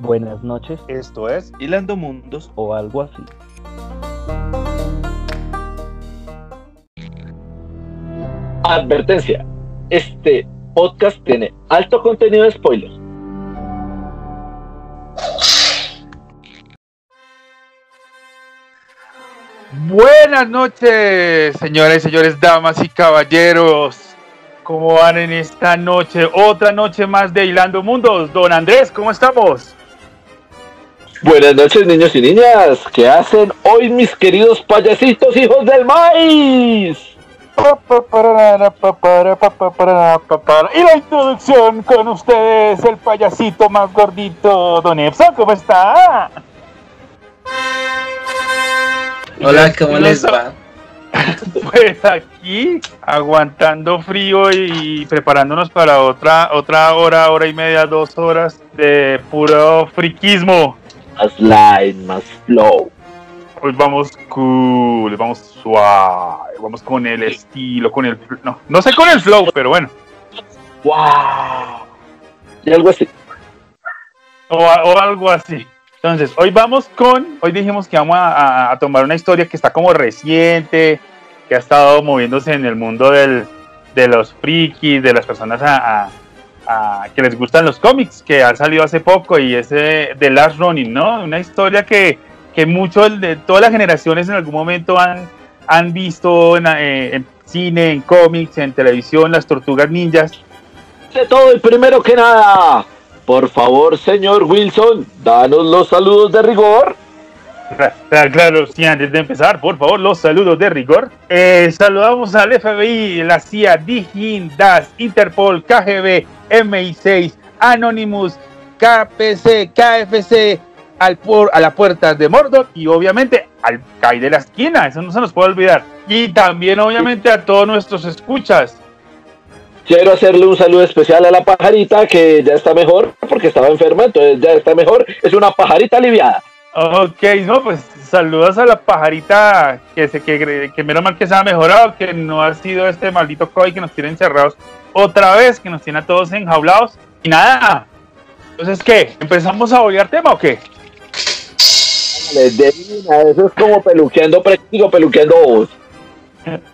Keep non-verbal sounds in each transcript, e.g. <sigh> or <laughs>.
Buenas noches. Esto es Hilando Mundos o algo así. Advertencia. Este podcast tiene alto contenido de spoilers. Buenas noches, señoras y señores, damas y caballeros. ¿Cómo van en esta noche? Otra noche más de Hilando Mundos. Don Andrés, ¿cómo estamos? Buenas noches, niños y niñas. ¿Qué hacen hoy, mis queridos payasitos, hijos del maíz? Y la introducción con ustedes, el payasito más gordito, Don Epson, ¿cómo está? Hola, ¿cómo les va? <laughs> Pues aquí, aguantando frío y preparándonos para otra, otra hora, hora y media, dos horas de puro friquismo. Más light, más flow. Hoy vamos cool, vamos suave, vamos con el estilo, con el... No, no sé con el flow, pero bueno. ¡Wow! Y algo así. O, o algo así. Entonces, hoy vamos con, hoy dijimos que vamos a, a, tomar una historia que está como reciente, que ha estado moviéndose en el mundo del, de los frikis, de las personas a, a, que les gustan los cómics, que ha salido hace poco y es de The Last Running, ¿no? Una historia que, que muchos de todas las generaciones en algún momento han, han visto en, eh, en cine, en cómics, en televisión, las tortugas ninjas. De todo y primero que nada, por favor, señor Wilson, danos los saludos de rigor. Claro, sí, antes de empezar, por favor, los saludos de rigor. Eh, saludamos al FBI, la CIA, DIGIN, DAS, Interpol, KGB, MI6, Anonymous, KPC, KFC, al por, a la puerta de Mordor y obviamente al CAI de la esquina, eso no se nos puede olvidar. Y también obviamente a todos nuestros escuchas, Quiero hacerle un saludo especial a la pajarita que ya está mejor porque estaba enferma, entonces ya está mejor. Es una pajarita aliviada. Ok, no, pues saludos a la pajarita que se que, que menos mal que se ha mejorado, que no ha sido este maldito COVID que nos tiene encerrados otra vez, que nos tiene a todos enjaulados. Y nada. Entonces, ¿qué? ¿Empezamos a volver tema o qué? Divina, eso es como peluqueando, digo, peluqueando vos. <laughs>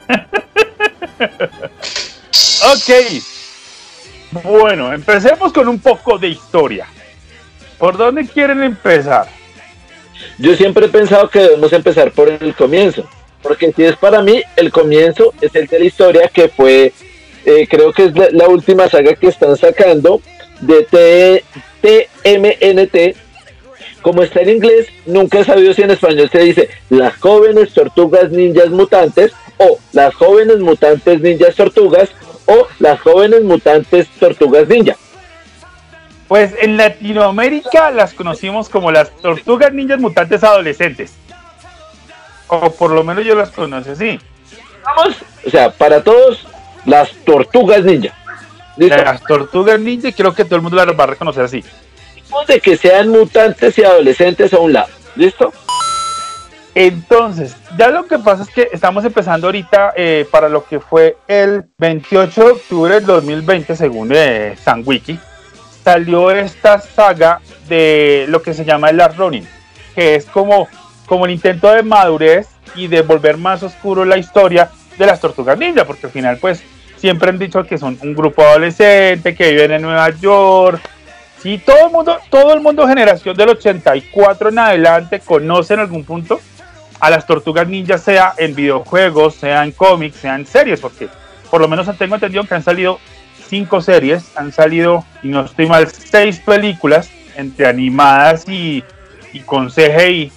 Ok. Bueno, empecemos con un poco de historia. ¿Por dónde quieren empezar? Yo siempre he pensado que debemos empezar por el comienzo. Porque si es para mí, el comienzo es el de la historia que fue, eh, creo que es la, la, última saga que están sacando de TMNT. Como está en inglés, nunca he sabido si en español se dice las jóvenes tortugas ninjas mutantes o las jóvenes mutantes ninjas tortugas o las jóvenes mutantes tortugas ninja. Pues en Latinoamérica las conocimos como las tortugas ninjas mutantes adolescentes. O por lo menos yo las conocí así. Vamos, o sea, para todos, las tortugas ninja. ¿Listo? Las tortugas ninja, creo que todo el mundo las va a reconocer así. De que sean mutantes y adolescentes a un lado. ¿Listo? Entonces, ya lo que pasa es que estamos empezando ahorita eh, para lo que fue el 28 de octubre del 2020, según eh, San Wiki, salió esta saga de lo que se llama el Last que es como, como el intento de madurez y de volver más oscuro la historia de las tortugas ninja, porque al final, pues, siempre han dicho que son un grupo adolescente que viven en Nueva York. Sí, todo el mundo, todo el mundo generación del 84 en adelante conoce en algún punto a las tortugas ninjas, sea en videojuegos, sea en cómics, sea en series, porque por lo menos tengo entendido que han salido cinco series, han salido, y no estoy mal, seis películas entre animadas y, y con CGI.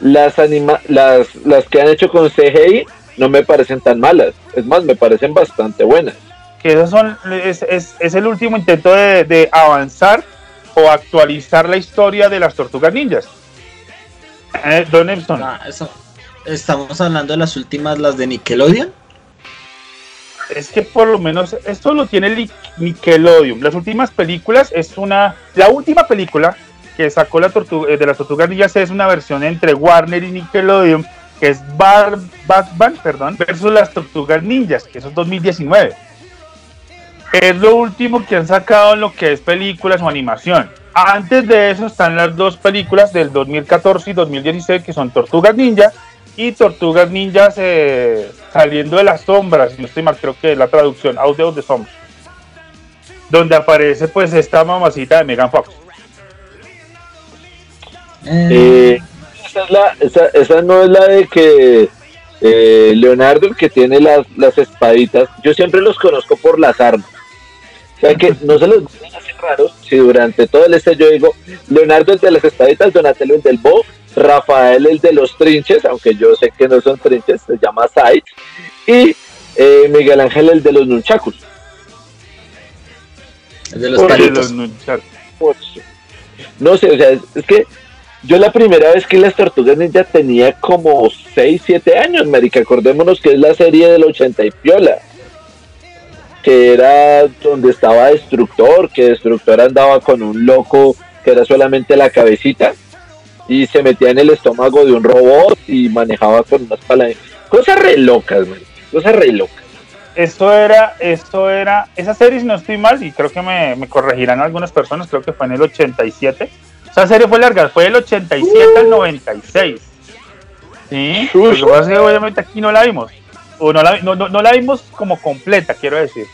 Las, anima las, las que han hecho con CGI no me parecen tan malas, es más, me parecen bastante buenas. Que esos son, es, es, es el último intento de, de avanzar o actualizar la historia de las tortugas ninjas. Eh, Don Epson. Ah, eso. Estamos hablando de las últimas, las de Nickelodeon. Es que por lo menos esto lo tiene Nickelodeon. Las últimas películas es una. La última película que sacó la tortuga, de las tortugas ninjas es una versión entre Warner y Nickelodeon, que es Bar, Batman, perdón, versus las tortugas ninjas, que es 2019. Es lo último que han sacado en lo que es películas o animación. Antes de eso están las dos películas del 2014 y 2016 que son Tortugas Ninja y Tortugas Ninjas eh, saliendo de las sombras, no estoy mal, creo que es la traducción, Out of the Sombras, donde aparece pues esta mamacita de Megan Fox. Eh, esa, es la, esa, esa no es la de que eh, Leonardo, el que tiene las, las espaditas, yo siempre los conozco por las armas. O sea que no se les hace raro si durante todo el este yo digo Leonardo el de las espaditas, Donatello el del Bo, Rafael el de los trinches, aunque yo sé que no son trinches, se llama Sight, y eh, Miguel Ángel el de los nunchakus. El de los palitos. los nunchakus. No sé, o sea, es, es que yo la primera vez que las Tortugas Ninja tenía como 6, 7 años, marica. Acordémonos que es la serie del 80 y piola. Que era donde estaba Destructor, que Destructor andaba con un loco que era solamente la cabecita y se metía en el estómago de un robot y manejaba con unas palancas. Cosas re locas, man. Cosas re locas. Esto era, esto era, esa serie si no estoy mal, y creo que me, me corregirán algunas personas, creo que fue en el 87. Esa serie fue larga, fue del 87 al 96. Sí, lo que pasa es que obviamente aquí no la vimos. O no la, no, no- no la vimos como completa, quiero decir.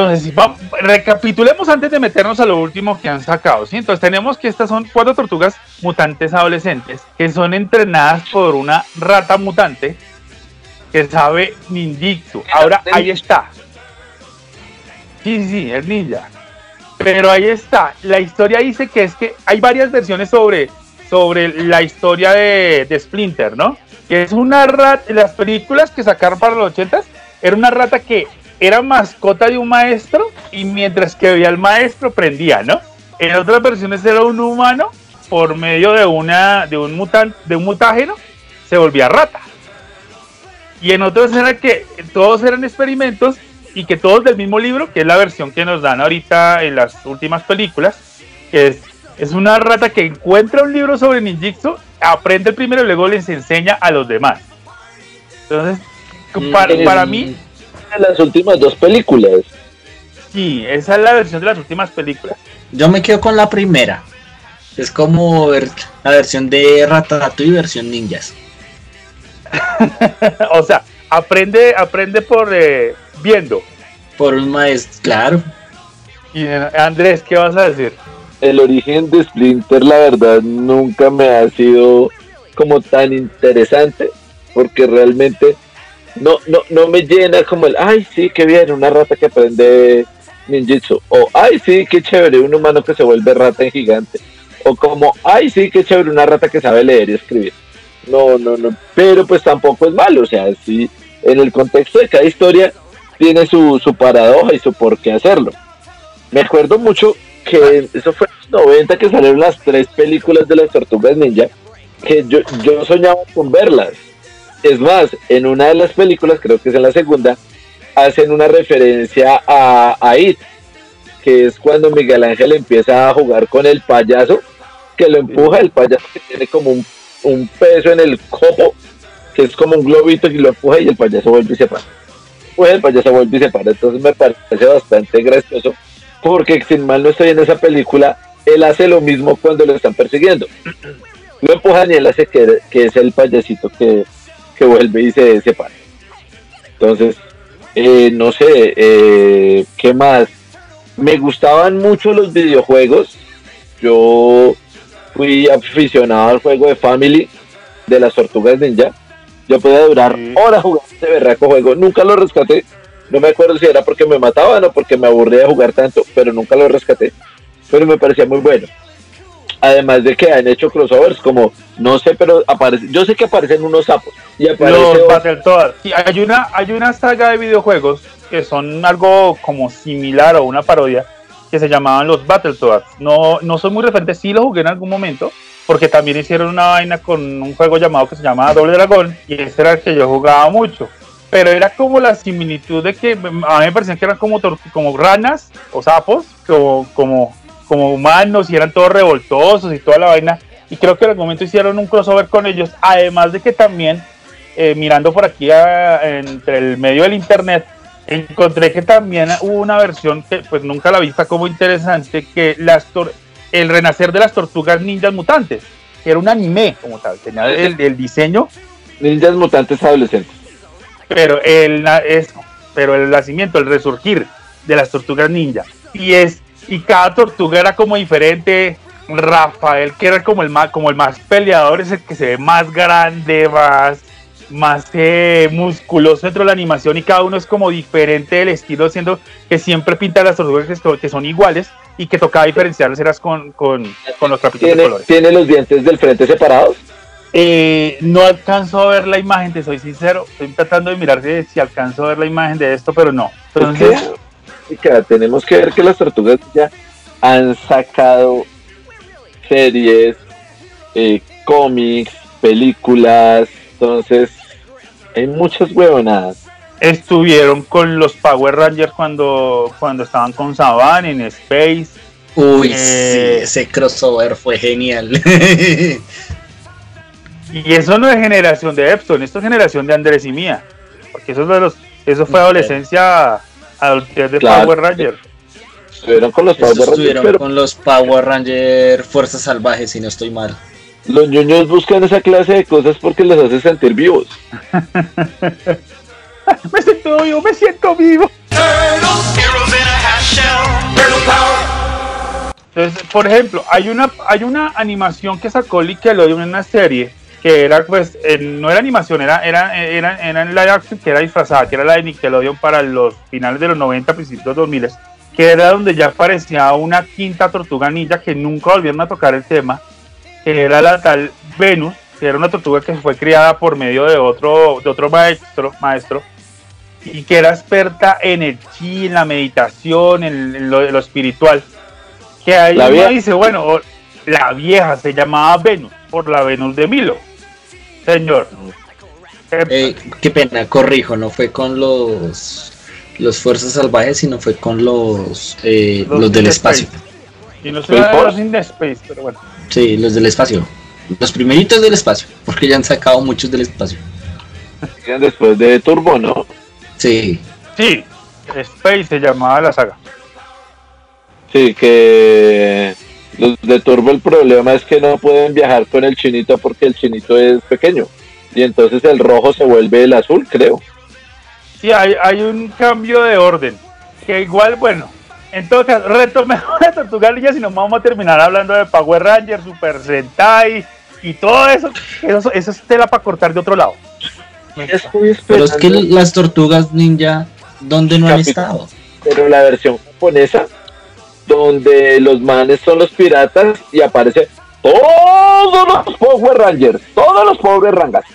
Entonces, si va- recapitulemos antes de meternos a lo último que han sacado. ¿sí? Entonces, tenemos que estas son cuatro tortugas mutantes adolescentes que son entrenadas por una rata mutante que sabe ninjitsu. Ahora, ahí está. Sí, sí, es ninja. Pero ahí está. La historia dice que es que hay varias versiones sobre, sobre la historia de, de Splinter, ¿no? Que es una rata, las películas que sacaron para los 80 era una rata que era mascota de un maestro y mientras que veía al maestro prendía, ¿no? En otras versiones era un humano por medio de una de un mutan, de un mutágeno se volvía rata. Y en otros era que todos eran experimentos y que todos del mismo libro, que es la versión que nos dan ahorita en las últimas películas, que es, es una rata que encuentra un libro sobre ninjitsu, aprende el primero y luego les enseña a los demás. Entonces, para, Mm, para mí, Las últimas dos películas. sí, esa es la versión de las últimas películas. Yo me quedo con la primera. Es como ver- la versión de Ratatouille versión ninjas. <laughs> o sea, aprende, aprende por eh, viendo. Por un maestro, claro. Y Andrés, ¿qué vas a decir? el origen de Splinter, la verdad, nunca me ha sido como tan interesante, porque realmente no, no, no me llena como el, ay, sí, qué bien, una rata que aprende ninjitsu, o ay, sí, qué chévere, un humano que se vuelve rata en gigante, o como, ay, sí, qué chévere, una rata que sabe leer y escribir. No, no, no, pero pues tampoco es malo, o sea, sí, en el contexto de cada historia tiene su, su paradoja y su por qué hacerlo. Me acuerdo mucho que eso fue en los 90 que salieron las tres películas de las tortugas ninja, que yo, yo soñaba con verlas. Es más, en una de las películas, creo que es en la segunda, hacen una referencia a, a It, que es cuando Miguel Ángel empieza a jugar con el payaso, que lo empuja, el payaso que tiene como un, un peso en el copo, que es como un globito y lo empuja y el payaso vuelve y se para. Pues el payaso vuelve y se para. Entonces me parece bastante gracioso porque sin mal no estoy en esa película, él hace lo mismo cuando lo están persiguiendo. <clears throat> Lo empujan y él hace que, que es el payasito que, que vuelve y se separa. Entonces, eh, no sé, eh, ¿qué más? Me gustaban mucho los videojuegos. Yo fui aficionado al juego de Family de las tortugas ninja. Yo podía durar horas jugando ese berraco juego. Nunca lo rescaté. No me acuerdo si era porque me mataban o porque me aburría de jugar tanto, pero nunca lo rescaté. Pero me parecía muy bueno. Además de que han hecho crossovers como, no sé, pero aparece, yo sé que aparecen unos sapos. Y aparece Battletoads. Sí, hay una, hay una saga de videojuegos que son algo como similar o una parodia que se llamaban los Battletoads. No, no soy muy referente, sí lo jugué en algún momento, porque también hicieron una vaina con un juego llamado que se llama Doble Dragón, y ese era el que yo jugaba mucho. Pero era como la similitud de que a mí me parecían que eran como, tor- como ranas o sapos, como, como, como humanos y eran todos revoltosos y toda la vaina. Y creo que en algún momento hicieron un crossover con ellos, además de que también eh, mirando por aquí a- entre el medio del internet, encontré que también hubo una versión que pues nunca la vista como interesante, que las tor- el renacer de las tortugas ninjas mutantes, que era un anime como tal, tenía el, el diseño, Ninjas mutantes adolescentes. pero el, es, pero el nacimiento, el resurgir de las tortugas ninja. Y es, y cada tortuga era como diferente. Rafael, que era como el más, como el más peleador, es el que se ve más grande, más, más eh, musculoso dentro de la animación y cada uno es como diferente del estilo, siendo que siempre pinta las tortugas que, so- que son iguales y que tocaba diferenciarlas eras con, con, con los trapitos de ¿Tiene, colores. tiene los dientes del frente separados. Eh, no alcanzo a ver la imagen, te soy sincero. Estoy tratando de mirar si, si alcanzo a ver la imagen de esto, pero no. Entonces, Tenemos que ver que las tortugas ya han sacado series, eh, cómics, películas. Entonces, hay muchas huevonadas. estuvieron con los Power Rangers cuando, cuando estaban con Saban en Space. Uy, Eh. sí, ese crossover fue genial. <laughs> Y eso no es generación de Epson, esto es generación de Andrés y Mía. Porque eso, es de los, eso fue adolescencia, adultez de Claro. Power Rangers. Estuvieron con los Power Rangers, estuvieron pero con los Power Ranger Fuerzas Salvajes, si no estoy mal. los ñoños buscan esa clase de cosas porque los hace sentir vivos. <laughs> Me siento vivo, me siento vivo. Entonces, por ejemplo, hay una, hay una animación que sacó Nickelodeon en una serie que era, pues, eh, no era animación, era, era, era, era en live action que era disfrazada, que era la de Nickelodeon para los finales de los 90, principios de los 2000, que era donde ya aparecía una quinta tortuga ninja que nunca volvieron a tocar el tema, que era la tal Venus, que era una tortuga que fue criada por medio de otro, de otro maestro, maestro y que era experta en el chi, en la meditación, en, en lo, en lo espiritual. Que ahí uno dice, bueno, la vieja se llamaba Venus, por la Venus de Milo. Señor. Eh, Eh, qué pena, corrijo, no fue con los los Fuerzas Salvajes, sino fue con los eh, Los los, del de espacio. y Space Force. los in the Space, pero bueno. Sí, los del espacio. Los primeritos del espacio, porque ya han sacado muchos del espacio. Después de Turbo, ¿no? Sí, Sí, Space se llamaba la saga. Sí, que los de Turbo el problema es que no pueden viajar con el chinito porque el chinito es pequeño. Y entonces el rojo se vuelve el azul, creo. Sí, hay, hay un cambio de orden. Que igual, bueno, en todo caso, retomemos <laughs> la Tortuga Ninja, si no vamos a terminar hablando de Power Rangers, Super Sentai y todo eso. Eso, eso es tela para cortar de otro lado. Pero es que las tortugas ninja, ¿dónde no han estado? pero la versión japonesa, donde los manes son los piratas y aparece todos los Power Rangers, todos los Power Rangers.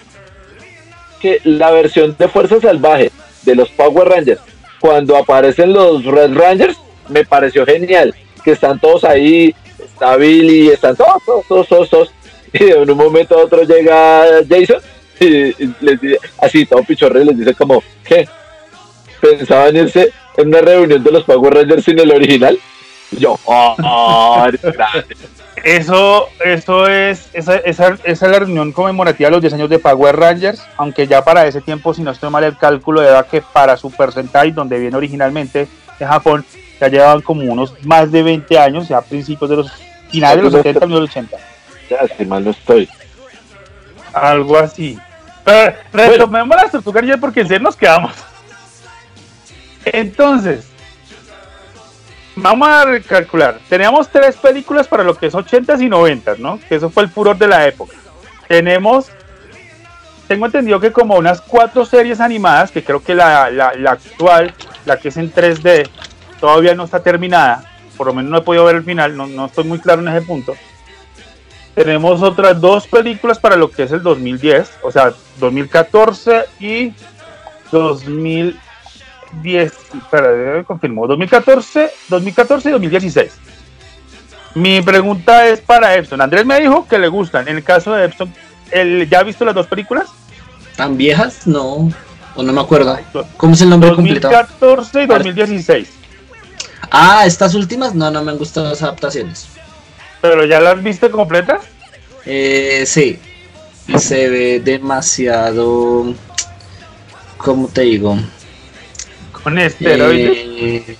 Que la versión de Fuerza Salvaje de los Power Rangers, cuando aparecen los Red Rangers, me pareció genial. Que están todos ahí, está Billy, están todos, todos, todos, todos. Y en un momento a otro llega Jason y, les dice, así todo pichorre, les dice como, ¿qué? pensaban irse en una reunión de los Power Rangers sin el original. Y yo, oh, eres grande". Eso, eso es, esa, esa, esa es la reunión conmemorativa de los 10 años de Power Rangers, aunque ya para ese tiempo, si no estoy mal el cálculo, era que para Super Sentai, donde viene originalmente de Japón, ya llevaban como unos más de 20 años, ya a principios de los finales de los 70, de los 80. ya, si mal no estoy. Algo así. Pero retomemos las tortugas porque en serio nos quedamos. Entonces, vamos a recalcular. Teníamos tres películas para lo que es 80s y 90s, ¿no? Que eso fue el furor de la época. Tenemos, tengo entendido que como unas cuatro series animadas, que creo que la, la- la actual, la que es en 3D, todavía no está terminada. Por lo menos no he podido ver el final, no, no estoy muy claro en ese punto. Tenemos otras dos películas para lo que es el 2010, o sea, 2014 y 2010. Espera, confirmo. 2014, 2014 y 2016. Mi pregunta es para Epson. Andrés me dijo que le gustan. En el caso de Epson, ¿él ¿ya ha visto las dos películas? ¿Tan viejas? No, o no me acuerdo. ¿Cómo es el nombre completo? 2014 y 2016. Ah, estas últimas, no, no me han gustado las adaptaciones. ¿Pero ya las viste completas? Eh, sí, y se ve demasiado, ¿cómo te digo? Esteroides. Eh,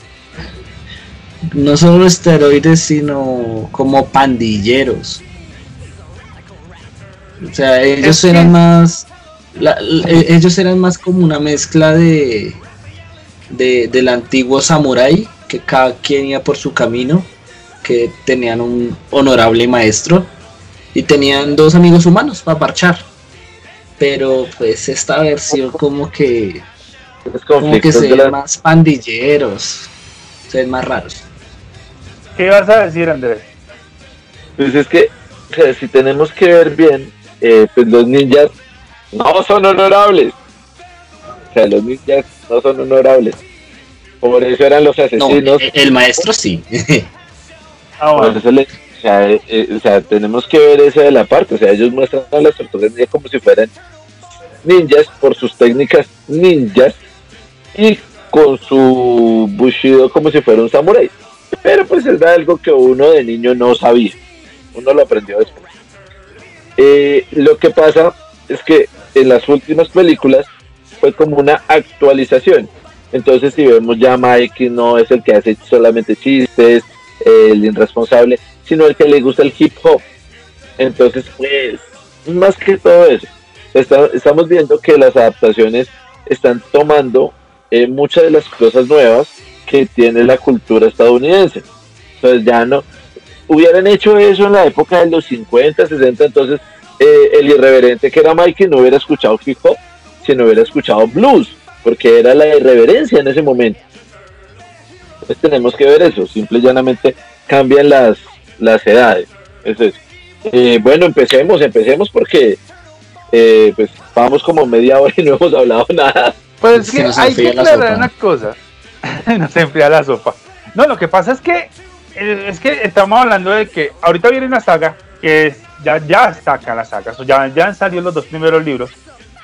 no solo esteroides, sino como pandilleros. O sea, ellos Es que- eran más. la- eh, ellos eran más como una mezcla de, de. del antiguo samurái, que cada quien iba por su camino, que tenían un honorable maestro y tenían dos amigos humanos para marchar. Pero pues esta versión como que Los como que se de ven la- más pandilleros, se ven más raros. ¿Qué vas a decir, Andrés? Pues es que, o sea, si tenemos que ver bien, eh, pues los ninjas no son honorables. O sea, los ninjas no son honorables. Por eso eran los No, asesinos. el, el maestro sí. <laughs> Ah, por bueno. eso le- o, sea, eh, eh, o sea, tenemos que ver eso de la parte. O sea, ellos muestran a las tortugas ninja como si fueran ninjas por sus técnicas ninjas y con su bushido como si fuera un samurái. Pero pues era algo que uno de niño no sabía. Uno lo aprendió después. Eh, lo que pasa es que en las últimas películas fue como una actualización. Entonces si vemos ya Mike no es el que hace solamente chistes, el irresponsable, sino el que le gusta el hip hop. Entonces pues más que todo eso, está- estamos viendo que las adaptaciones están tomando muchas de las cosas nuevas que tiene la cultura estadounidense. Entonces ya no hubieran hecho eso en la época de los 50, 60, entonces eh, el irreverente que era Mikey no hubiera escuchado hip hop, sino hubiera escuchado blues, porque era la irreverencia en ese momento. Entonces tenemos que ver eso, simple y llanamente cambian las, las edades. Es eso. Eh, bueno, empecemos, empecemos porque eh, pues vamos como media hora y no hemos hablado <laughs> nada. Pues Es que hay que aclarar una cosa. <laughs> nos enfría la sopa. No, lo que pasa es que eh, es que estamos hablando de que ahorita viene una saga que es, ya, ya está acá la saga, so, ya, ya han salido los dos primeros libros,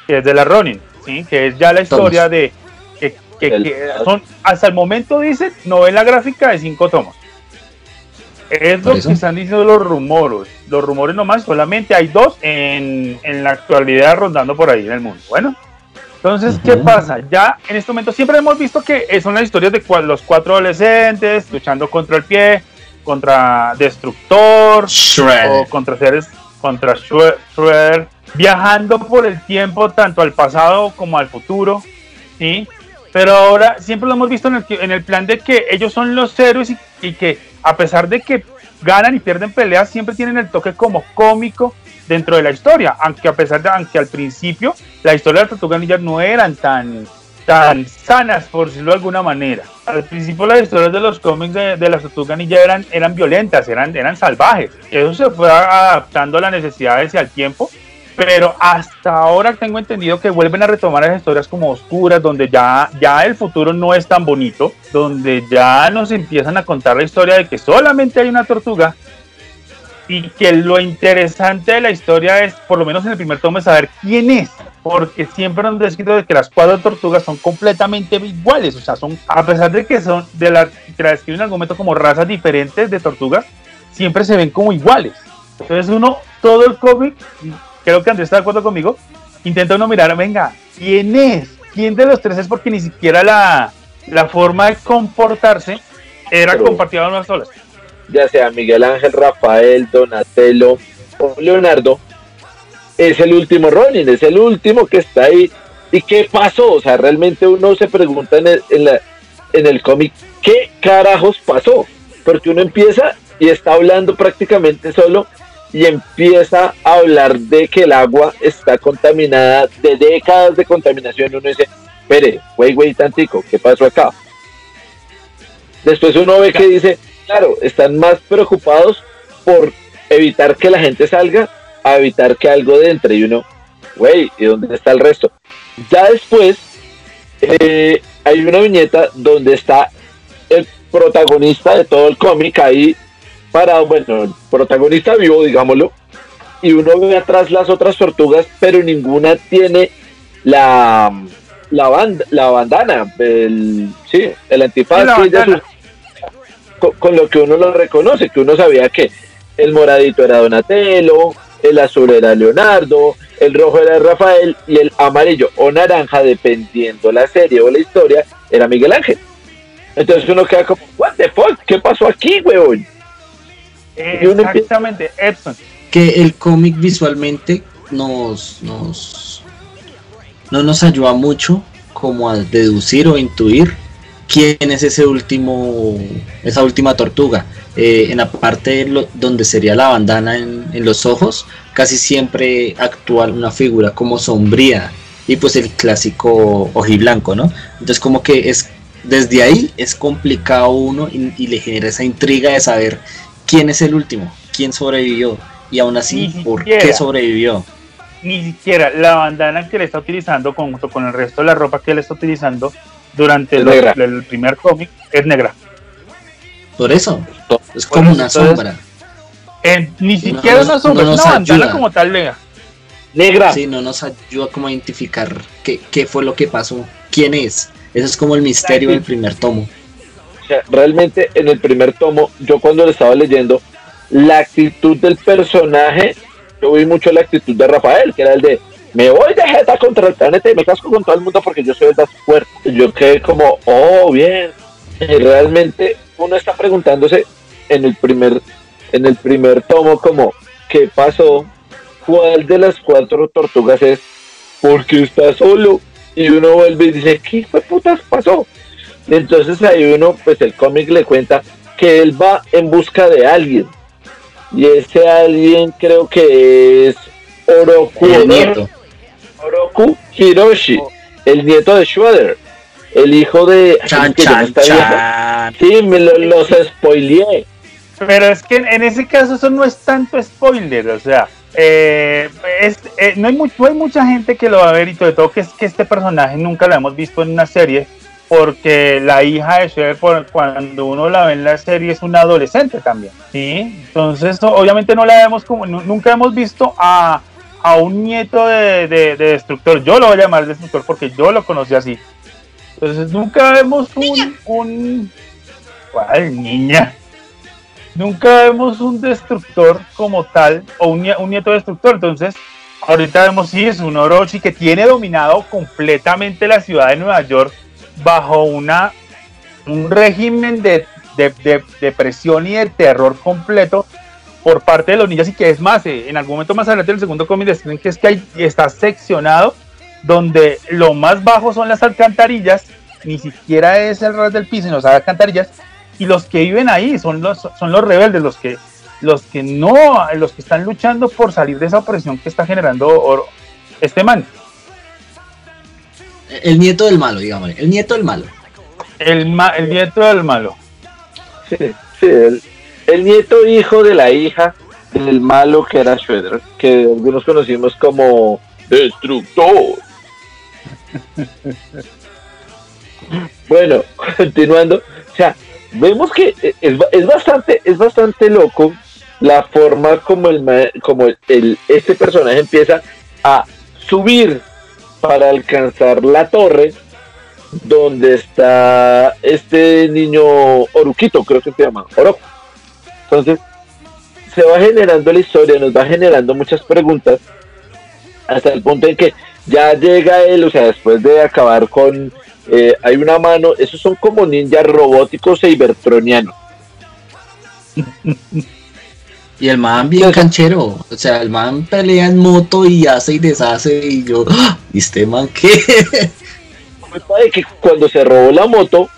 que es de la Ronin, ¿sí? que es ya la historia de que, que- El- que son, hasta el momento dice, novela gráfica de cinco tomos. Es lo eso. que están diciendo los rumores. Los rumores nomás, solamente hay dos en, en la actualidad rondando por ahí en el mundo. Bueno, entonces, ¿qué pasa? Ya en este momento siempre hemos visto que son las historias de los cuatro adolescentes luchando contra el pie, contra Destructor, Shredder. o contra seres, contra Shre- Shredder, viajando por el tiempo tanto al pasado como al futuro, ¿sí? Pero ahora siempre lo hemos visto en el, en el plan de que ellos son los héroes y, y que a pesar de que ganan y pierden peleas, siempre tienen el toque como cómico dentro de la historia, aunque a pesar de aunque al principio la historia de las Tortugas Ninja no eran tan tan sanas, por decirlo de alguna manera. Al principio las historias de los cómics de, de las Tortugas Ninja eran, eran violentas, eran, eran salvajes. Eso se fue adaptando a las necesidades y al tiempo, pero hasta ahora tengo entendido que vuelven a retomar esas historias como oscuras, donde ya, ya el futuro no es tan bonito, donde ya nos empiezan a contar la historia de que solamente hay una tortuga y que lo interesante de la historia es, por lo menos en el primer tomo, es saber quién es, porque siempre han descrito de que las cuatro tortugas son completamente iguales, o sea, son, a pesar de que son, de la, que la describen en algún momento como razas diferentes de tortugas, siempre se ven como iguales. Entonces uno, todo el cómic, creo que Andrés está de acuerdo conmigo, intenta uno mirar, venga, ¿quién es? ¿Quién de los tres es? Porque ni siquiera la, la forma de comportarse era Pero- compartida en unas solas. Ya sea Miguel Ángel, Rafael, Donatello o Leonardo, es el último Ronin, es el último que está ahí. ¿Y qué pasó? O sea, realmente uno se pregunta en el, en en el cómic, ¿qué carajos pasó? Porque uno empieza y está hablando prácticamente solo y empieza a hablar de que el agua está contaminada, de décadas de contaminación. Uno dice, espere, güey, güey, tantico, ¿qué pasó acá? Después uno ve que dice, claro, están más preocupados por evitar que la gente salga a evitar que algo entre y uno, güey, ¿y dónde está el resto? Ya después eh, hay una viñeta donde está el protagonista de todo el cómic ahí parado, bueno, el protagonista vivo, digámoslo, y uno ve atrás las otras tortugas, pero ninguna tiene la la, banda, la bandana, el, sí, el antifaz Sí, la bandana. Con, con lo que uno lo reconoce, que uno sabía que el moradito era Donatello, el azul era Leonardo, el rojo era Rafael y el amarillo o naranja, dependiendo la serie o la historia, era Miguel Ángel. Entonces uno queda como, what the fuck, ¿qué pasó aquí, weón? Exactamente, Epson. que el cómic visualmente nos, nos no nos ayuda mucho como a deducir o intuir quién es ese último esa última tortuga Eh, en la parte lo- donde sería la bandana en, en los ojos casi siempre actúa una figura como sombría y pues el clásico ojiblanco no entonces como que es desde ahí es complicado uno y, y le genera esa intriga de saber quién es el último quién sobrevivió y aún así por qué sobrevivió Ni siquiera la bandana que le está utilizando junto con el resto de la ropa que le está utilizando durante el primer cómic es negra. por eso es como una entonces, sombra Eh, ni No siquiera nos- una sombra, no es una bandana ayuda. como tal negra. Negra, Sí, no nos ayuda como a identificar qué, qué fue lo que pasó, quién es. Eso es como el misterio del primer tomo. o sea, realmente en el primer tomo, yo cuando lo estaba leyendo, la actitud del personaje, yo vi mucho la actitud de Rafael, que era el de, me voy de jeta contra el planeta y me casco con todo el mundo porque yo soy el más fuerte. Yo quedé como, oh, bien. Y realmente uno está preguntándose en el primer, en el primer tomo como, ¿qué pasó? ¿Cuál de las cuatro tortugas es? Porque está solo. Y uno vuelve y dice, ¿qué putas pasó? Y entonces ahí uno, pues el cómic le cuenta que él va en busca de alguien. Y ese alguien creo que es Oroku. Oroku Hiroshi, el nieto de Schroeder, el hijo de... Chan, chan. Sí, me lo, los spoileé. Pero es que en, ese caso eso no es tanto spoiler, o sea, eh, es- eh, no, hay mu- no hay mucha gente que lo va a ver y sobre todo que es que este personaje nunca lo hemos visto en una serie porque la hija de por- cuando uno la ve en la serie es una adolescente también, ¿sí? Entonces no- obviamente no la vemos como, nu- nunca hemos visto a, a un nieto de, de- de Destructor, yo lo voy a llamar Destructor porque yo lo conocí así. Entonces nunca vemos un... un ¿Cuál niña? nunca vemos un destructor como tal o un, un nieto destructor. Entonces, ahorita vemos si es un Orochi que tiene dominado completamente la ciudad de Nueva York bajo una un régimen de, de, de- de presión y de terror completo por parte de los ninjas y que es más, eh, en algún momento más adelante del segundo cómic describen que es que hay- está seccionado donde lo más bajo son las alcantarillas, ni siquiera es el ras del piso, sino las alcantarillas, y los que viven ahí son los, son los rebeldes, los que, los que no, los que están luchando por salir de esa opresión que está generando Oro- este man. El nieto del malo, digamos. El nieto del malo. El, ma- el nieto del malo. Sí, sí, el, el nieto hijo de la hija del malo que era Shredder, que algunos conocimos como Destructor. <laughs> bueno, <laughs> continuando, o sea, vemos que es, ba- es bastante, es bastante loco la forma como el, como el, este personaje empieza a subir para alcanzar la torre donde está este niño Oruquito, creo que se llama, Oroku. Entonces, se va generando la historia, nos va generando muchas preguntas, hasta el punto en que ya llega él, o sea, después de acabar con, eh, hay una mano, esos son como ninjas robóticos e ibertronianos. Y el man bien canchero. O sea, el man pelea en moto y hace y deshace. Y yo, ¡ah! ¿y este man qué? De que cuando se robó la moto,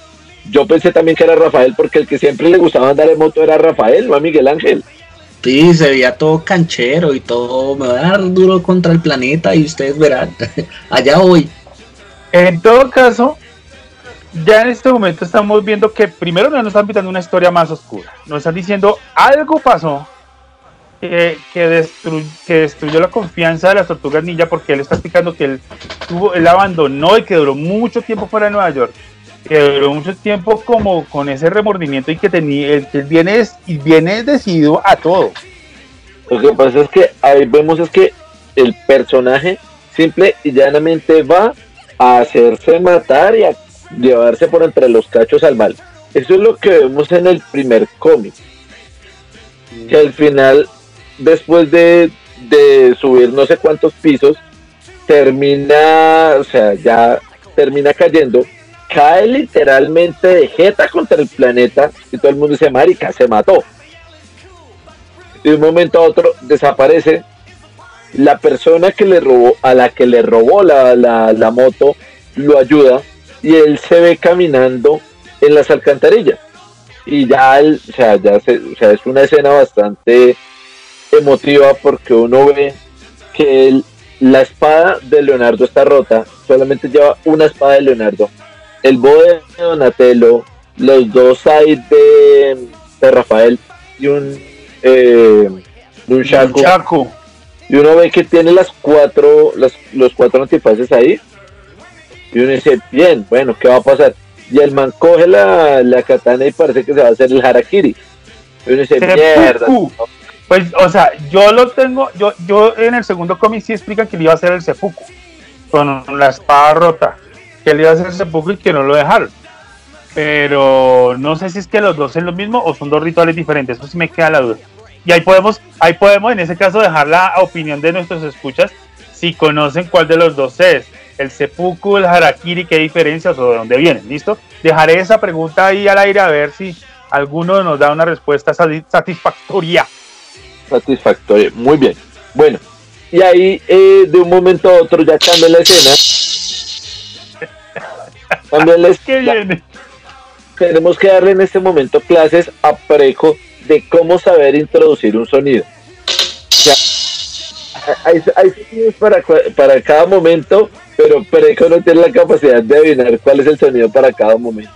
yo pensé también que era Rafael, porque el que siempre le gustaba andar en moto era Rafael, no a Miguel Ángel. Sí, se veía todo canchero y todo. Me va a dar duro contra el planeta y ustedes verán. <laughs> Allá voy. En todo caso, ya en este momento estamos viendo que primero nos están pintando una historia más oscura. Nos están diciendo algo pasó que, que, destru- que destruyó la confianza de las tortugas ninja porque él está explicando que él, tuvo, él abandonó y que duró mucho tiempo fuera de Nueva York. Que duró mucho tiempo como con ese remordimiento y que tenía, el que viene, viene decidido a todo. Lo que pasa es que ahí vemos es que el personaje simple y llanamente va a hacerse matar y a llevarse por entre los cachos al mal. Eso es lo que vemos en el primer cómic. Que al final, después de, de subir no sé cuántos pisos, termina, o sea, ya termina cayendo, cae literalmente de jeta contra el planeta y todo el mundo dice, marica, se mató. De un momento a otro desaparece. La persona que le robó, a la que le robó la, la, la moto, lo ayuda y él se ve caminando en las alcantarillas. Y ya, él, o sea, ya se, o sea, es una escena bastante emotiva porque uno ve que él- la espada de Leonardo está rota, solamente lleva una espada de Leonardo. El bo de Donatello, los dos sides de, de Rafael y un, eh, un Shaco. Chaco. Y uno ve que tiene las cuatro, las, los cuatro antifaces ahí. Y uno dice, bien, bueno, ¿qué va a pasar? Y el man coge la, la katana y parece que se va a hacer el harakiri. Y uno dice, mierda. Pues, o sea, yo lo tengo, yo, yo en el segundo cómic sí explican que le iba a hacer el seppuku con la espada rota, que le iba a hacer el seppuku y que no lo dejaron. Pero no sé si es que los dos es lo mismo o son dos rituales diferentes, eso sí me queda la duda. Y ahí podemos, ahí podemos en ese caso dejar la opinión de nuestros escuchas si conocen cuál de los dos es, el seppuku, el harakiri, qué diferencias o de dónde vienen, ¿listo? Dejaré esa pregunta ahí al aire a ver si alguno nos da una respuesta sati- satisfactoria. Satisfactorio, muy bien. Bueno, y ahí eh, de un momento a otro ya cambia la escena. Cambia la ¿Qué escena. viene? Tenemos que darle en este momento clases a Preco de cómo saber introducir un sonido. O sea, hay, hay sonidos para, para cada momento, pero Preco no tiene la capacidad de adivinar cuál es el sonido para cada momento.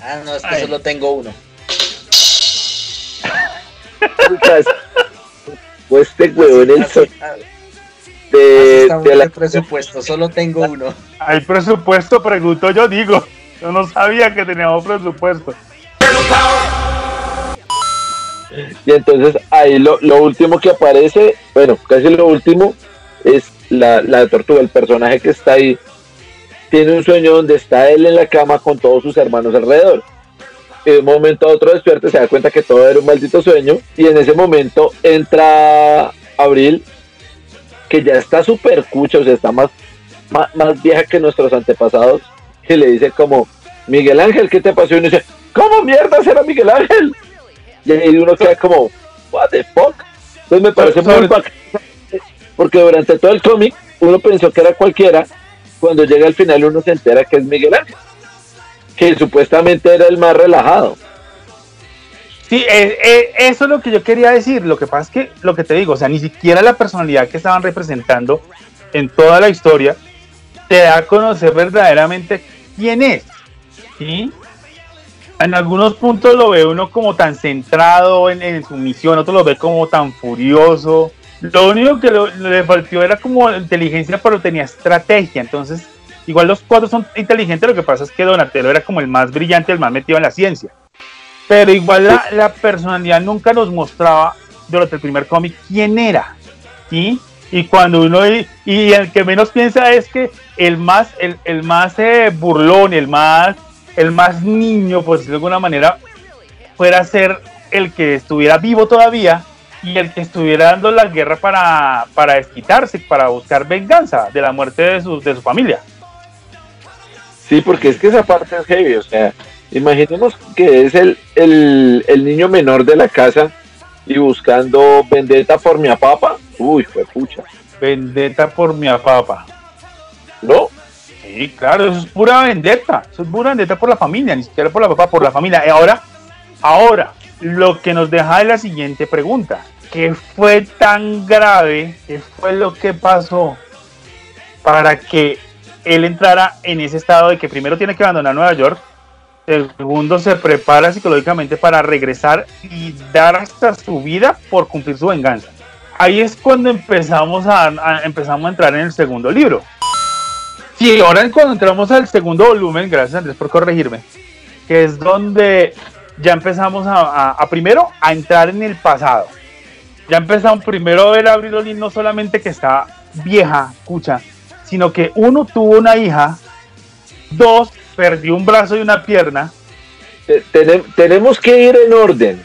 Ah, no, es que Ay. solo tengo uno. Lucas, o este huevón el sonido de, de la presupuesto, solo tengo uno. ¿Hay presupuesto? Pregunto yo, digo. Yo no sabía que teníamos presupuesto. Y entonces ahí lo, lo último que aparece, bueno, casi lo último, es la, la tortuga, el personaje que está ahí. Tiene un sueño donde está él en la cama con todos sus hermanos alrededor. Y de un momento a otro despierta, se da cuenta que todo era un maldito sueño. Y en ese momento entra Abril, que ya está súper cucha, o sea, está más, más, más vieja que nuestros antepasados. Y le dice como, Miguel Ángel, ¿qué te pasó? Y uno dice, ¿cómo mierda será Miguel Ángel? Y ahí uno queda como, what the fuck? Entonces me parece muy bacán, porque durante todo el cómic uno pensó que era cualquiera, cuando llega al final uno se entera que es Miguel Ángel, que supuestamente era el más relajado. Sí, eh, eh, eso es lo que yo quería decir. Lo que pasa es que, lo que te digo, o sea, ni siquiera la personalidad que estaban representando en toda la historia te da a conocer verdaderamente quién es. ¿sí? En algunos puntos lo ve uno como tan centrado en, su misión, otros lo ve como tan furioso. Lo único que lo- le faltó era como inteligencia, pero tenía estrategia. Entonces, igual los cuatro son inteligentes, lo que pasa es que Donatello era como el más brillante, el más metido en la ciencia. Pero igual la, la personalidad nunca nos mostraba durante el primer cómic quién era. ¿sí? Y cuando uno y, el que menos piensa es que el más, el, el más eh, burlón, el más, el más niño, por decirlo de alguna manera, fuera a ser el que estuviera vivo todavía y el que estuviera dando la guerra para, para desquitarse, para buscar venganza de la muerte de su, de su familia. Sí, porque es que esa parte es heavy, o sea, imaginemos que es el, el, el niño menor de la casa y buscando vendetta por mi papa. Uy, fue pucha. Vendetta por mi papa. ¿No? Sí, claro, eso es pura vendetta. Eso es pura vendetta por la familia, ni siquiera por la papá, por la familia. Y ahora, ahora, lo que nos deja es la siguiente pregunta. ¿Qué fue tan grave? ¿Qué fue lo que pasó para que él entrara en ese estado de que primero tiene que abandonar Nueva York, segundo se prepara psicológicamente para regresar y dar hasta su vida por cumplir su venganza? Ahí es cuando empezamos a, empezamos a entrar en el segundo libro. Sí, ahora cuando entramos al segundo volumen, gracias Andrés por corregirme, que es donde ya empezamos a, primero a entrar en el pasado. Ya empezamos primero a ver a Abril O'Neil no solamente que está vieja, escucha, sino que uno tuvo una hija, dos perdió un brazo y una pierna. Te- tenem- tenemos que ir en orden.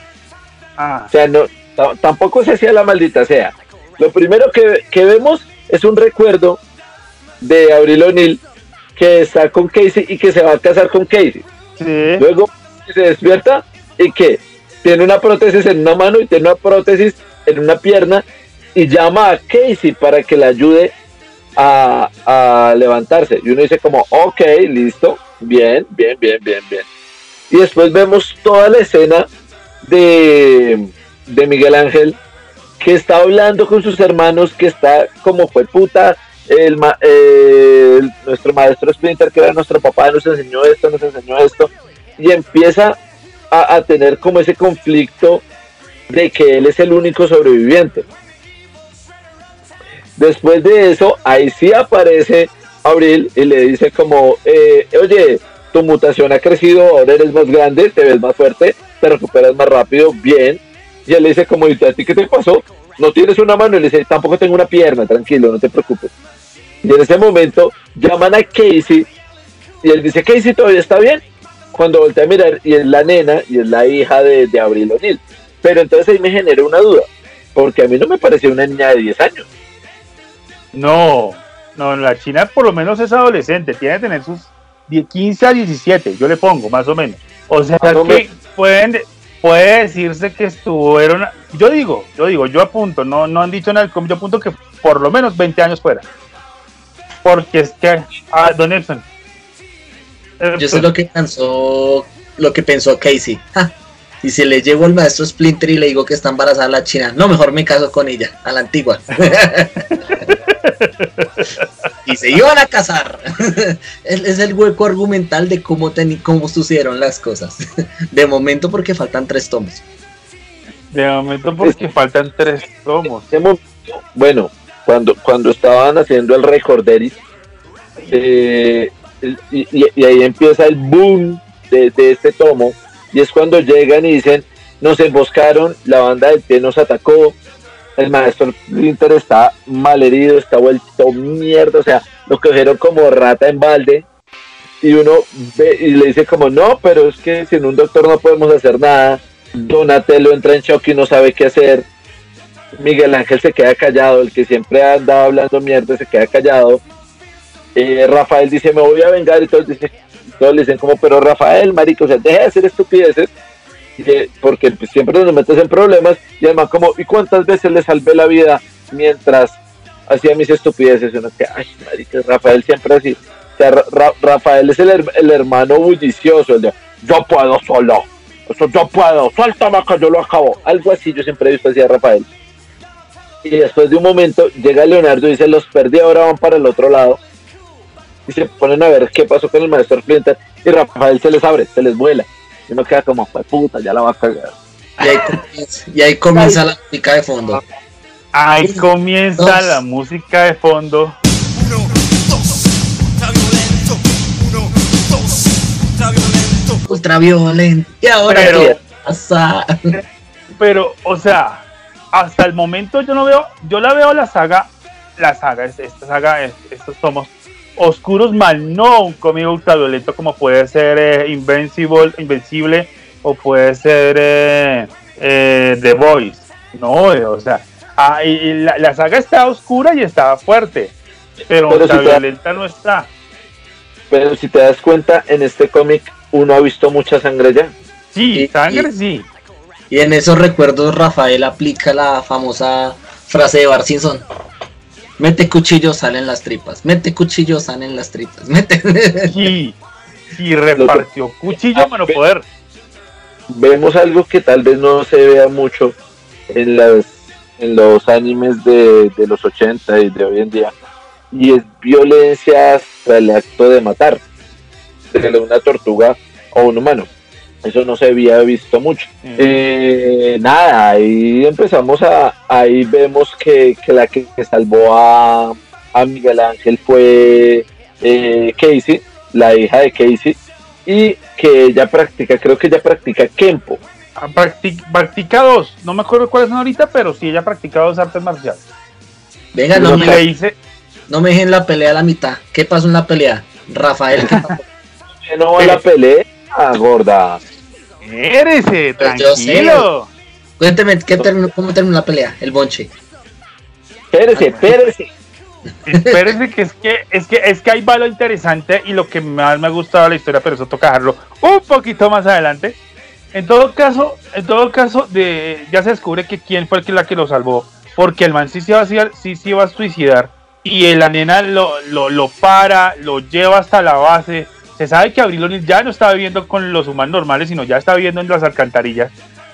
Ah, O sea, no, ta- tampoco se hacía la maldita sea. Lo primero que, que vemos es un recuerdo de Abril O'Neill que está con Casey y que se va a casar con Casey. Sí. Luego se despierta y que tiene una prótesis en una mano y tiene una prótesis en una pierna y llama a Casey para que le ayude a, a levantarse. Y uno dice como, ok, listo, bien, bien, bien, bien, bien. Y después vemos toda la escena de, de Miguel Ángel que está hablando con sus hermanos, que está como fue puta. El, ma- eh, nuestro maestro Splinter, que era nuestro papá, nos enseñó esto, nos enseñó esto, y empieza a, a tener como ese conflicto de que él es el único sobreviviente. Después de eso, ahí sí aparece Abril y le dice como, eh, oye, tu mutación ha crecido, ahora eres más grande, te ves más fuerte, te recuperas más rápido, bien. Y él le dice como, ¿y a ti qué te pasó? No tienes una mano, y le dice, tampoco tengo una pierna, tranquilo, no te preocupes. Y en ese momento llaman a Casey y él dice, Casey todavía está bien. Cuando voltea a mirar y es la nena y es la hija de, de Abril O'Neill. Pero entonces ahí me genera una duda, porque a mí no me pareció una niña de 10 años. No, no, la China por lo menos es adolescente, tiene que tener sus 10, 15 a 17, yo le pongo más o menos. O sea que menos. pueden, puede decirse que estuvieron, yo digo, yo digo, yo apunto, no, no han dicho en com- yo apunto que por lo menos 20 años fuera. Porque es que, ah, Don Epson. Eh, Yo sé lo que pensó, lo que pensó Casey. Ja, Y si le llevo al maestro Splinter y le digo que está embarazada la china, no, mejor me caso con ella, a la antigua. <laughs> y se iban a casar. <laughs> es, es el hueco argumental de cómo, teni- cómo sucedieron las cosas. <laughs> De momento porque faltan tres tomos. De momento porque faltan tres tomos. bueno, cuando, cuando estaban haciendo el recorderis, eh, y, y- y ahí empieza el boom de, de este tomo, y es cuando llegan y dicen, nos emboscaron, la banda del pie nos atacó, el maestro Splinter está mal herido, está vuelto mierda, o sea, lo cogieron como rata en balde, y uno ve y le dice como, no, pero es que sin un doctor no podemos hacer nada, Donatello entra en shock y no sabe qué hacer, Miguel Ángel se queda callado, el que siempre andaba hablando mierda se queda callado. Eh, Rafael dice, me voy a vengar y todos, dicen, todos le dicen como, pero Rafael, marico, o sea, deja de hacer estupideces, porque pues, siempre nos metes en problemas, y además como, ¿y cuántas veces le salvé la vida mientras hacía mis estupideces? Uno que, ay, marico, Rafael siempre así. O sea, Ra- Ra- Rafael es el, el hermano bullicioso, el de, yo puedo solo, eso yo puedo, suéltame que yo lo acabo. Algo así yo siempre he visto así a Rafael. Y después de un momento llega Leonardo y dice, los perdí, ahora van para el otro lado. Y se ponen a ver qué pasó con el maestro Splinter. Y Rafael se les abre, se les vuela. Y uno queda como, "Jue puta, ya la va a cagar. Y ahí comienza, y ahí comienza la música de fondo. Ahí Uno, comienza dos. la música de fondo. Uno, dos, está violento. Uno, dos, está violento. Ultra violento. Y ahora Pero- qué pasa. Pero, o sea, hasta el momento yo no veo, yo la veo la saga, la saga, es- esta saga, es- estos tomos oscuros, mal no un cómic ultraviolento como puede ser eh, Invincible, Invencible o puede ser eh, eh, The Voice. No, eh, o sea, ah, y- y la, la saga está oscura y está fuerte, pero, Pero si ultraviolenta no está. Pero si te das cuenta, en este cómic uno ha visto mucha sangre ya. Sí, Y- sangre y- sí. Y en esos recuerdos Rafael aplica la famosa frase de Bar Simpson. Mete cuchillo, salen las tripas. Mete cuchillo, salen las tripas. <laughs> Mete... Sí, y repartió cuchillo mano poder. Vemos algo que tal vez no se vea mucho en las en los animes de, de los 80 y de hoy en día. Y es violencia hasta el acto de matar. De una tortuga o un humano. Eso no se había visto mucho. Eh, nada, ahí empezamos a, ahí vemos que, que la que, que salvó a, a Miguel Ángel fue eh, Casey, la hija de Casey, y que ella practica, creo que ella practica Kempo. Ah, practic- Practica dos, no me acuerdo cuáles son ahorita, pero sí ella practica dos artes marciales. Venga, no me, le dice, no me dejen la pelea a la mitad. ¿Qué pasó en la pelea? Rafael, ¿qué <laughs> pasó? No va a la pelea, gorda. espérese, Pues yo sé. tranquilo. cuénteme ¿qué terminó, cómo terminó la pelea, el bonche. Espérese, espérese. <laughs> Espérense que es que es que es que ahí va lo interesante y lo que más me ha gustado de la historia, pero eso toca dejarlo un poquito más adelante. En todo caso, en todo caso, de, ya se descubre que quién fue el que la que lo salvó, porque el man sí se iba a, suicidar- sí se iba a suicidar y la nena lo, lo, lo para, lo lleva hasta la base. Se sabe que Abril ya no está viviendo con los humanos normales, sino ya está viviendo en las alcantarillas.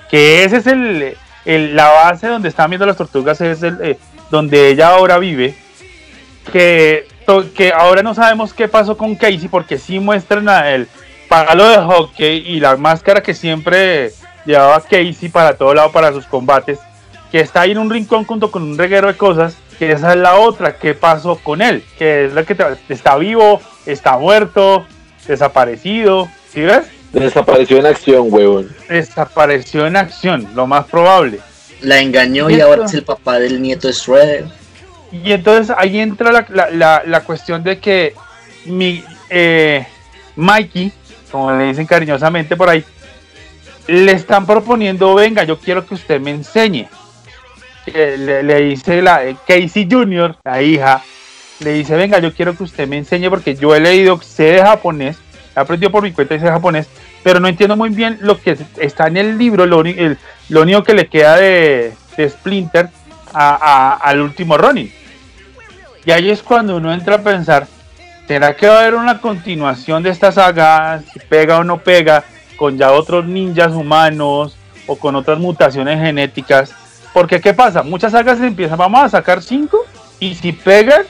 Que ese es el, la base donde están viendo las tortugas, es el, eh, donde ella ahora vive. Que, que ahora no sabemos qué pasó con Casey, porque sí muestran a el palo de hockey y la máscara que siempre llevaba Casey para todo lado para sus combates, que está ahí en un rincón junto con un reguero de cosas, que esa es la otra, qué pasó con él, que es la que está vivo, está muerto, desaparecido, ¿sí ves? Desapareció en acción, huevón. Desapareció en acción, lo más probable. La engañó y ahora es el papá del nieto de Shredder. Y entonces ahí entra la, la- la- la cuestión de que mi eh, Mikey, como le dicen cariñosamente por ahí, le están proponiendo, venga, yo quiero que usted me enseñe. Eh, Le, le dice la eh, Casey Jr., la hija, le dice, venga, yo quiero que usted me enseñe porque yo he leído, sé de japonés, he aprendido por mi cuenta y sé japonés, pero no entiendo muy bien lo que está en el libro, lo, lo único que le queda de, de Splinter a- al último Ronin. Y ahí es cuando uno entra a pensar, ¿será que va a haber una continuación de esta saga? Si pega o no pega, con ya otros ninjas humanos o con otras mutaciones genéticas. Porque ¿qué pasa? Muchas sagas empiezan, vamos a sacar cinco y si pegan,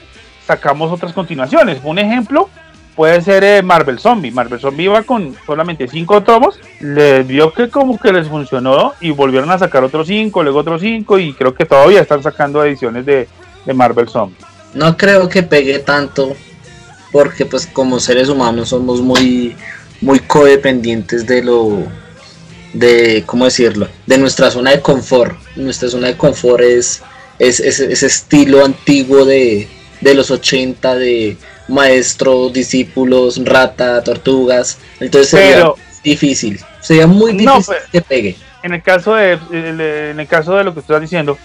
sacamos otras continuaciones. Un ejemplo puede ser eh, Marvel Zombie. Marvel Zombie iba con solamente cinco tomos, les vio que como que les funcionó y volvieron a sacar otros cinco, luego otros cinco y creo que todavía están sacando ediciones de, Marvel Zombie. No creo que pegue tanto porque pues como seres humanos somos muy muy codependientes de lo de cómo decirlo de nuestra zona de confort nuestra zona de confort es es es- ese estilo antiguo de, de los 80 de maestros discípulos rata tortugas. Entonces sería Pero- difícil sería muy No, difícil pues- que pegue. en el caso de en el caso de lo que estás diciendo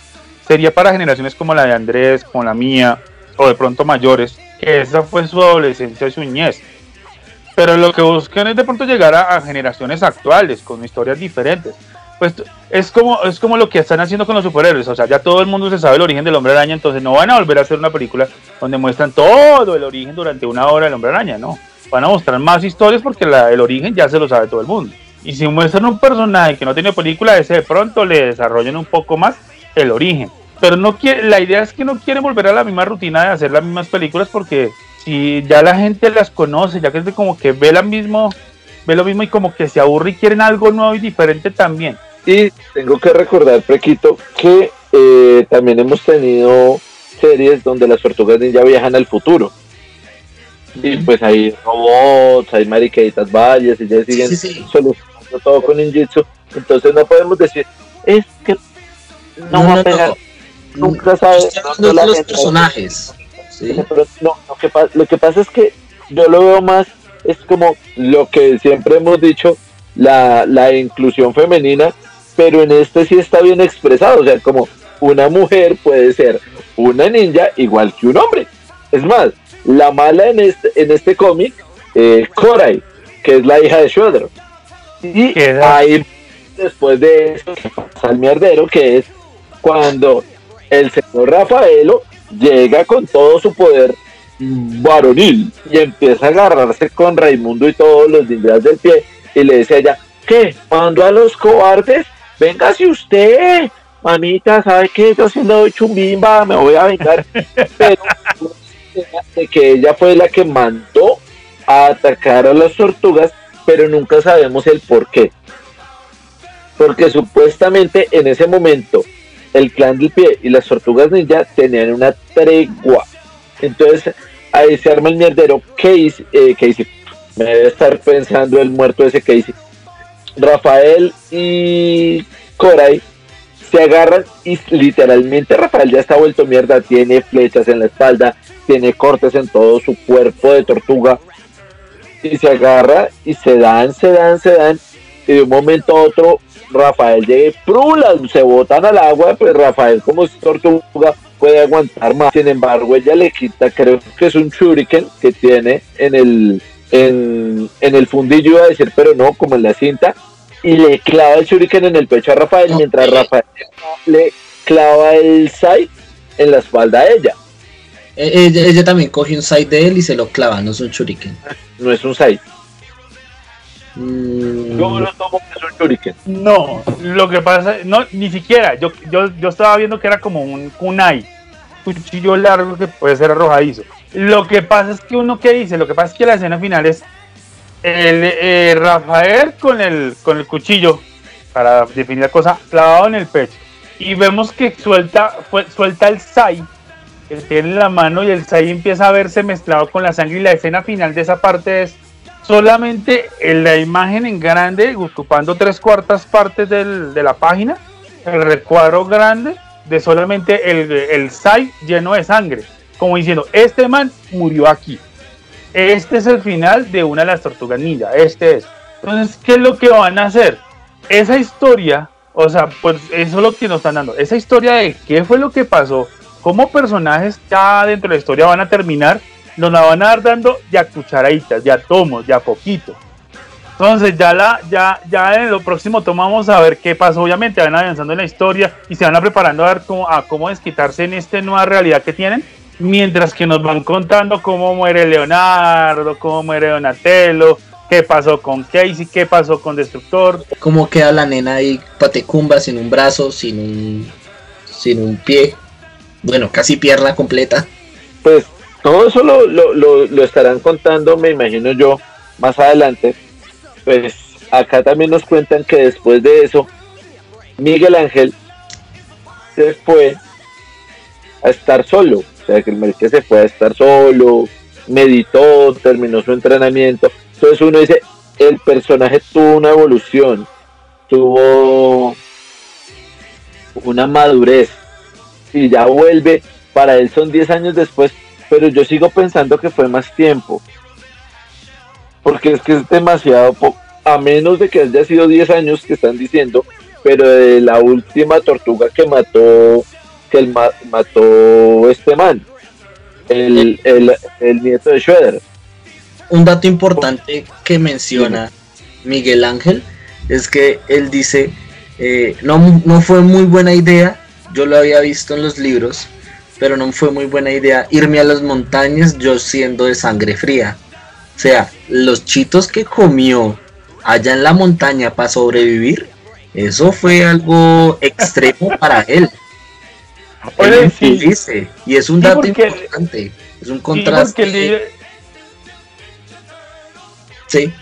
sería para generaciones como la de Andrés como la mía o de pronto mayores que esa fue su adolescencia y su niñez. Pero lo que buscan es de pronto llegar a, a generaciones actuales con historias diferentes pues es como es como lo que están haciendo con los superhéroes o sea ya todo el mundo se sabe el origen del hombre araña entonces no van a volver a hacer una película donde muestran todo el origen durante una hora del hombre araña no van a mostrar más historias porque la- el origen ya se lo sabe todo el mundo y si muestran un personaje que no tiene película, ese de pronto le desarrollan un poco más el origen. Pero no quiere, la idea es que no quieren volver a la misma rutina de hacer las mismas películas porque si ya la gente las conoce, ya que es como que ve la mismo, ve lo mismo y como que se aburre y quieren algo nuevo y diferente también. Y tengo que recordar, Prequito, que eh, también hemos tenido series donde las tortugas ninja viajan al futuro. Y pues hay robots, hay mariqueritas valles y ya siguen Sí, sí. solucionando todo con ninjutsu. Entonces no podemos decir, es que no, va a pegar, nunca sabes. No, los gente- personajes ¿sí? pero no, lo que, lo que pasa es que yo lo veo más, es como lo que siempre hemos dicho, la, la inclusión femenina, pero en este sí está bien expresado, o sea, como una mujer puede ser una ninja igual que un hombre. Es más, la mala en este, en este cómic, eh, Korai, que es la hija de Shredder. Y ahí, después de eso, que pasa el mierdero, que es cuando el señor Rafaelo llega con todo su poder varonil y empieza a agarrarse con Raimundo y todos los ninjas del pie y le dice a ella, ¿qué? ¿Mando a los cobardes? Véngase usted, mamita, ¿sabe qué? Yo si le doy chumbimba, me voy a vengar. <laughs> Pero de que ella fue la que mandó a atacar a las tortugas, pero nunca sabemos el por qué. Porque supuestamente en ese momento el clan del pie y las tortugas ninja tenían una tregua. Entonces ahí se arma el mierdero. Casey, eh, Casey, me debe estar pensando el muerto ese Casey. Rafael y Coray se agarran y literalmente Rafael ya está vuelto mierda. Tiene flechas en la espalda, tiene cortes en todo su cuerpo de tortuga. Y se agarra y se dan, se dan, se dan. Y de un momento a otro Rafael llega y prulas, se botan al agua, pues Rafael como es tortuga, puede aguantar más. Sin embargo, ella le quita, creo que es un shuriken que tiene en el, en, en el fundillo, iba a decir, pero no, como en la cinta, y le clava el shuriken en el pecho a Rafael, No, mientras. Rafael le clava el sai en la espalda a ella. Eh, Ella, ella también coge un side de él y se lo clava, no es un shuriken. No es un sai. Mm, Yo lo tomo que es un shuriken. No, lo que pasa, no, ni siquiera. Yo, yo, yo estaba viendo que era como un kunai, cuchillo largo que puede ser arrojadizo. Lo que pasa es que uno que dice, lo que pasa es que la escena final es el eh, Rafael con el con el cuchillo para definir la cosa clavado en el pecho. Y vemos que suelta suelta el sai que tiene en la mano y el sai empieza a verse mezclado con la sangre. Y la escena final de esa parte es solamente en la imagen en grande, ocupando tres cuartas partes del- de la página, el recuadro grande de solamente el, el SAI lleno de sangre, como diciendo, este man murió aquí. Este es el final de una de las tortugas ninja, este es. Entonces, ¿qué es lo que van a hacer? Esa historia, o sea, pues eso es lo que nos están dando, esa historia de qué fue lo que pasó, cómo personajes ya dentro de la historia van a terminar, nos la van a dar dando de a cucharaditas, de a tomos, de a poquito. Entonces ya la, ya, ya en lo próximo tomo vamos a ver qué pasó. Obviamente van avanzando en la historia y se van a preparando a ver cómo, a cómo desquitarse en esta nueva realidad que tienen. Mientras que nos van contando cómo muere Leonardo, cómo muere Donatello, qué pasó con Casey, qué pasó con Destructor. ¿Cómo queda la nena ahí patecumba sin un brazo, sin un, sin un pie? Bueno, casi pierna completa. Pues todo eso lo, lo, lo, lo estarán contando, me imagino yo, más adelante. Pues acá también nos cuentan que después de eso, Miguel Ángel se fue a estar solo. O sea, que el marica se fue a estar solo, meditó, terminó su entrenamiento. Entonces uno dice, el personaje tuvo una evolución, tuvo una madurez y ya vuelve. Para él son 10 años después, pero yo sigo pensando que fue más tiempo. Porque es que es demasiado poco, a menos de que haya sido 10 años que están diciendo, pero de la última tortuga que mató, que el ma- mató este man, el, el, el nieto de Schroeder. Un dato importante que menciona Miguel Ángel es que él dice, eh, no, no fue muy buena idea, yo lo había visto en los libros, pero no fue muy buena idea irme a las montañas yo siendo de sangre fría. O sea, los chitos que comió allá en la montaña para sobrevivir, eso fue algo extremo para él. Oye, Él sí. dice, y es un Sí, dato porque- importante, es un contraste. Sí.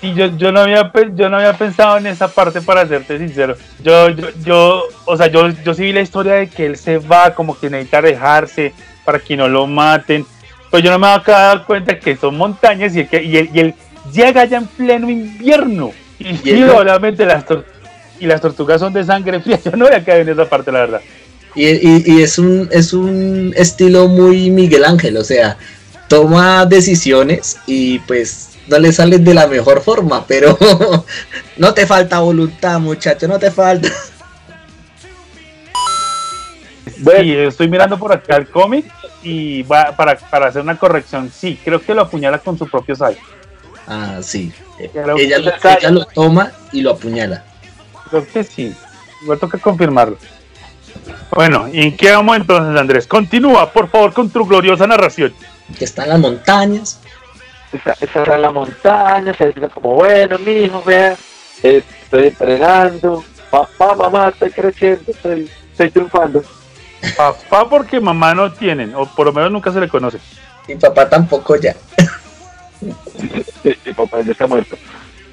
Sí, yo, yo, no había, yo no había pensado en esa parte para serte sincero. Yo, yo, yo, o sea, yo, yo sí vi la historia de que él se va, como que necesita alejarse para que no lo maten. Pero yo no me había dado cuenta que son montañas y, el que, y, él, y él llega ya en pleno invierno. Y, Y obviamente las, tor- y las tortugas son de sangre fría. <laughs> Yo no había caído en esa parte, la verdad. Y, y- y es un es un estilo muy Miguel Ángel, o sea, toma decisiones y pues no le salen de la mejor forma, pero <laughs> no te falta voluntad, muchacho, no te falta. Bueno, Sí, estoy mirando por acá el cómic y va para, para hacer una corrección. Sí, creo que lo apuñala con su propio sai. Ah, sí. Creo Ella, lo- ella lo toma y lo apuñala. Creo que sí. Igual toca confirmarlo. Bueno, ¿y en qué vamos entonces, Andrés? Continúa, por favor, con tu gloriosa narración. Que está en las montañas. está, está en la montaña, se dice como, bueno, mi hijo, vea, estoy entrenando, papá, mamá, estoy creciendo, estoy, estoy triunfando. Papá porque mamá no tienen, o por lo menos nunca se le conoce. Mi papá tampoco ya. <laughs> Sí, sí, papá ya está muerto.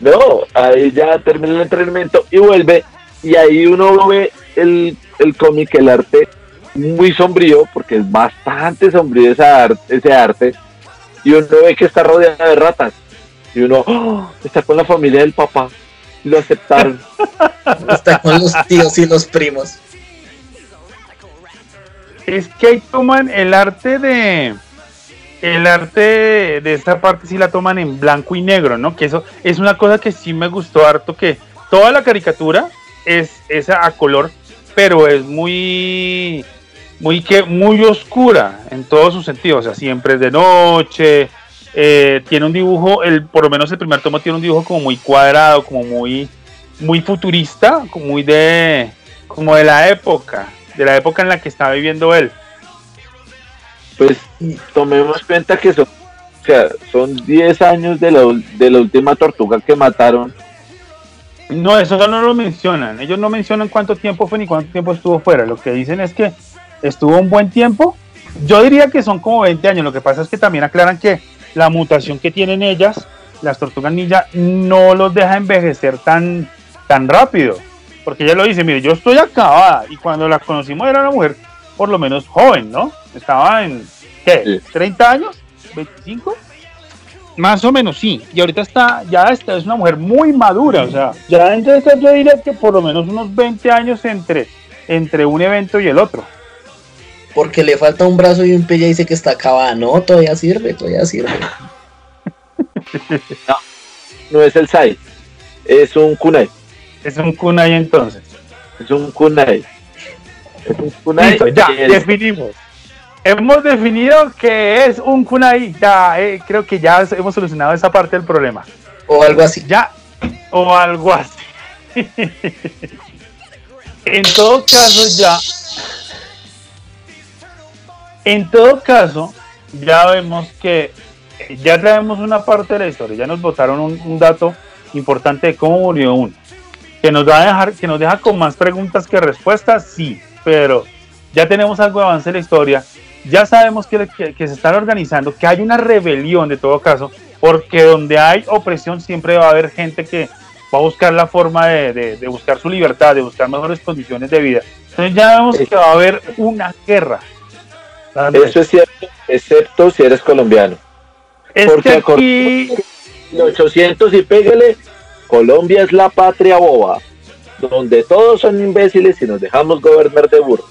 No, ahí ya termina el entrenamiento y vuelve, y ahí uno ve el, el cómic, el arte muy sombrío, porque es bastante sombrío esa ar- ese arte, y uno ve que está rodeado de ratas, y uno ¡oh! está con la familia del papá, y lo aceptaron. <laughs> Está con los tíos y los primos. Es que ahí toman el arte de. El arte de, esta parte sí la toman en blanco y negro, ¿no? Que eso es una cosa que sí me gustó harto, que toda la caricatura es, es a color, pero es muy muy que muy oscura en todos sus sentidos, o sea, siempre es de noche, eh, tiene un dibujo, el, por lo menos el primer tomo tiene un dibujo como muy cuadrado, como muy, muy futurista, como muy de, como de la época, de la época en la que estaba viviendo él. Pues tomemos cuenta que son, o sea, son 10 años de la, de la última tortuga que mataron. No, eso no lo mencionan. Ellos no mencionan cuánto tiempo fue ni cuánto tiempo estuvo fuera. Lo que dicen es que estuvo un buen tiempo. Yo diría que son como 20 años. Lo que pasa es que también aclaran que la mutación que tienen ellas, las tortugas ninja, no los deja envejecer tan, tan rápido. Porque ella lo dice, mire, yo estoy acabada. Y cuando la conocimos era una mujer por lo menos joven, ¿no? Estaba en, ¿qué? Sí. ¿30 años? ¿25? Más o menos, sí. Y ahorita está, ya está, es una mujer muy madura, o sea, ya entonces yo diría que por lo menos unos 20 años entre, entre un evento y el otro. Porque le falta un brazo y un pie y dice que está acabada. No, todavía sirve, todavía sirve. <laughs> No es el Sai, es un Kunai. Es un kunai entonces. Es un Kunai. Es un Kunai. Listo, ya, el- definimos. Hemos definido que es un kunai, ya, eh, creo que ya hemos solucionado esa parte del problema. O algo así. Ya, o algo así. <laughs> en todo caso, ya. En todo caso, ya vemos que ya traemos una parte de la historia. Ya nos botaron un, un dato importante de cómo murió uno. Que nos va a dejar, que nos deja con más preguntas que respuestas, sí, pero ya tenemos algo de avance en la historia. Ya sabemos que, que- que se están organizando, que hay una rebelión de todo caso, porque donde hay opresión siempre va a haber gente que va a buscar la forma de, de- de buscar su libertad, de buscar mejores condiciones de vida. Entonces ya vemos que va a haber una guerra. Eso es cierto, excepto si eres colombiano. es porque aquí, El 800 y pégale, Colombia es la patria boba, donde todos son imbéciles y nos dejamos gobernar de burros.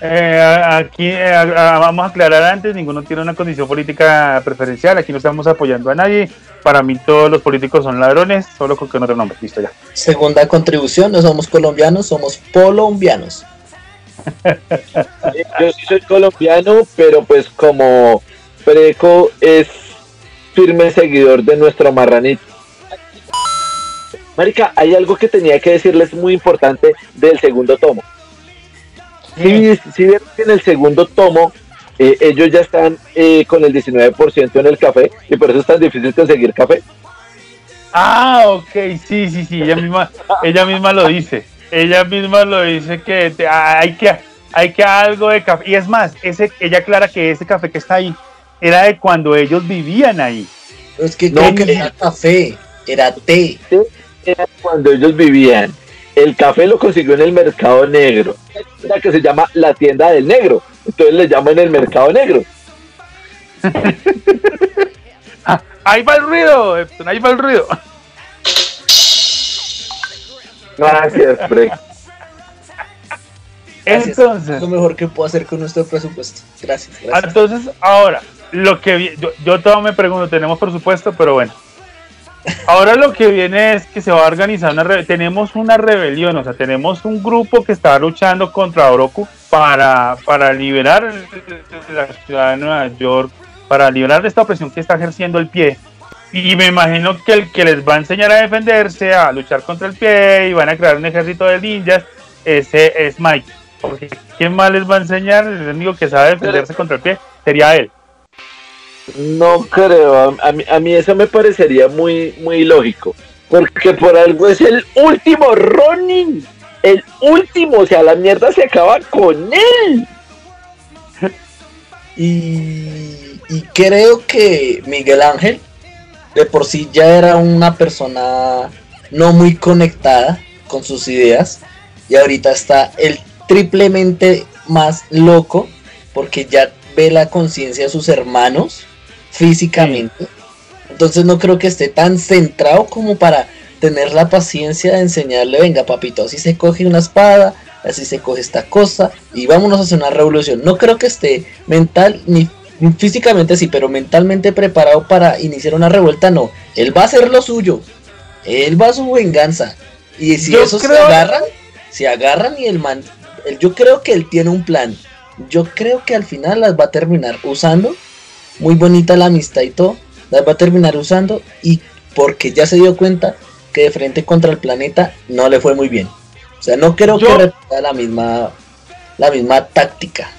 Eh, aquí eh, vamos a aclarar antes, ninguno tiene una condición política preferencial, aquí no estamos apoyando a nadie. Para mí todos los políticos son ladrones, solo con que otro nombre. Listo ya. Segunda contribución, no somos colombianos, somos colombianos. <laughs> Yo sí soy colombiano, pero pues como Preco es firme seguidor de nuestro marranito. Marica, hay algo que tenía que decirles muy importante del segundo tomo. Si, si vieron que en el segundo tomo eh, ellos ya están eh, con el 19% en el café y por eso es tan difícil conseguir café. Ah, ok, sí, sí, sí, ella misma, ella misma lo dice. Ella misma lo dice que te- hay que hay que algo de café. Y es más, ese, ella aclara que ese café que está ahí era de cuando ellos vivían ahí. Pero es que No, creo que que- no era café, era té. Era cuando ellos vivían. El café lo consiguió en el mercado negro. Una que se llama la tienda del negro. Entonces le llaman el mercado negro. Ah, ahí va el ruido, Epson, ahí va el ruido. Gracias. Gracias. Entonces, Es lo mejor que puedo hacer con nuestro presupuesto. Gracias, Ah, gracias. Entonces, ahora, lo que vi- yo, yo todo me pregunto, tenemos presupuesto, pero bueno. Ahora lo que viene es que se va a organizar una tenemos una rebelión, o sea, tenemos un grupo que está luchando contra Oroku para, para liberar la ciudad de Nueva York, para liberar de esta opresión que está ejerciendo el pie. Y me imagino que el que les va a enseñar a defenderse, a luchar contra el pie y van a crear un ejército de ninjas, ese es Mike. Porque ¿quién más les va a enseñar? El único que sabe defenderse contra el pie sería él. No creo. A, mí, a mí eso me parecería muy, muy lógico. Porque por algo es el último Ronin. El último. O sea, la mierda se acaba con él. <laughs> Y, y creo que Miguel Ángel de por sí ya era una persona no muy conectada con sus ideas y ahorita está el triplemente más loco porque ya ve la conciencia de sus hermanos físicamente. Entonces no creo que esté tan centrado como para tener la paciencia de enseñarle, venga papito, así se coge una espada, así se coge esta cosa y vámonos a hacer una revolución. No creo que esté mental ni físicamente sí, pero mentalmente preparado para iniciar una revuelta, no. Él va a hacer lo suyo. Él va a su venganza. Y si Yo esos se agarran, se agarran y el man, él- yo creo que él tiene un plan. yo creo que al final las va a terminar usando. Muy bonita la amistad y todo. Las va a terminar usando y porque ya se dio cuenta que de frente contra el planeta no le fue muy bien. O sea, no creo Yo- que repita la misma, la misma táctica.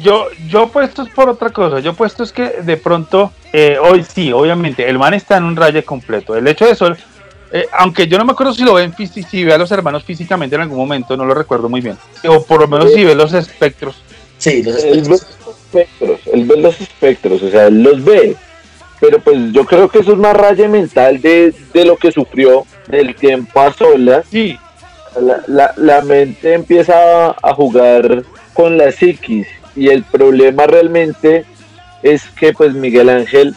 Yo, yo puesto es por otra cosa. Yo puesto es que de pronto, eh, hoy sí, obviamente, el man está en un rayo completo. El hecho de eso, eh, aunque yo no me acuerdo si lo ven, si ve a los hermanos físicamente en algún momento, no lo recuerdo muy bien. O por lo menos si ve los espectros. Sí, los ve espectros. Espectros, él ve los espectros, o sea, él los ve. Pero pues yo creo que eso es más raya mental de, de lo que sufrió del tiempo a solas. Sí, La, la, la mente empieza a jugar con la psiquis y el problema realmente es que pues Miguel Ángel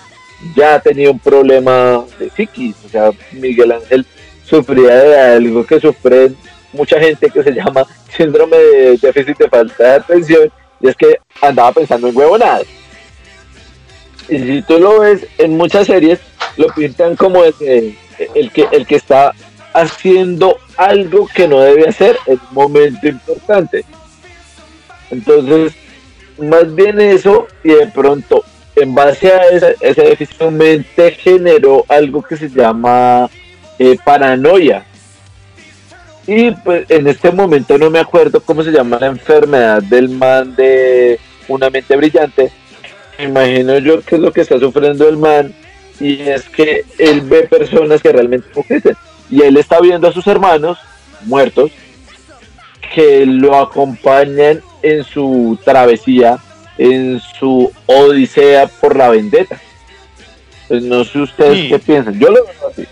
ya tenido un problema de psiquis, o sea, Miguel Ángel sufría de algo que sufre mucha gente que se llama <laughs> síndrome de déficit de falta de atención y es que andaba pensando en huevonadas. Y si tú lo ves en muchas series, lo pintan como el que, el que, está haciendo algo que no debe hacer en un momento importante. Entonces, más bien eso, y de pronto, en base a esa- ese déficit, generó algo que se llama eh, paranoia. Y pues en este momento no me acuerdo cómo se llama la enfermedad del man de una mente brillante. Me imagino yo que es lo que está sufriendo el man. Y es que él ve personas que realmente no existen. Y él está viendo a sus hermanos muertos que lo acompañan en su travesía, en su odisea por la vendetta. Pues no sé ustedes Sí. qué piensan. Yo lo veo así.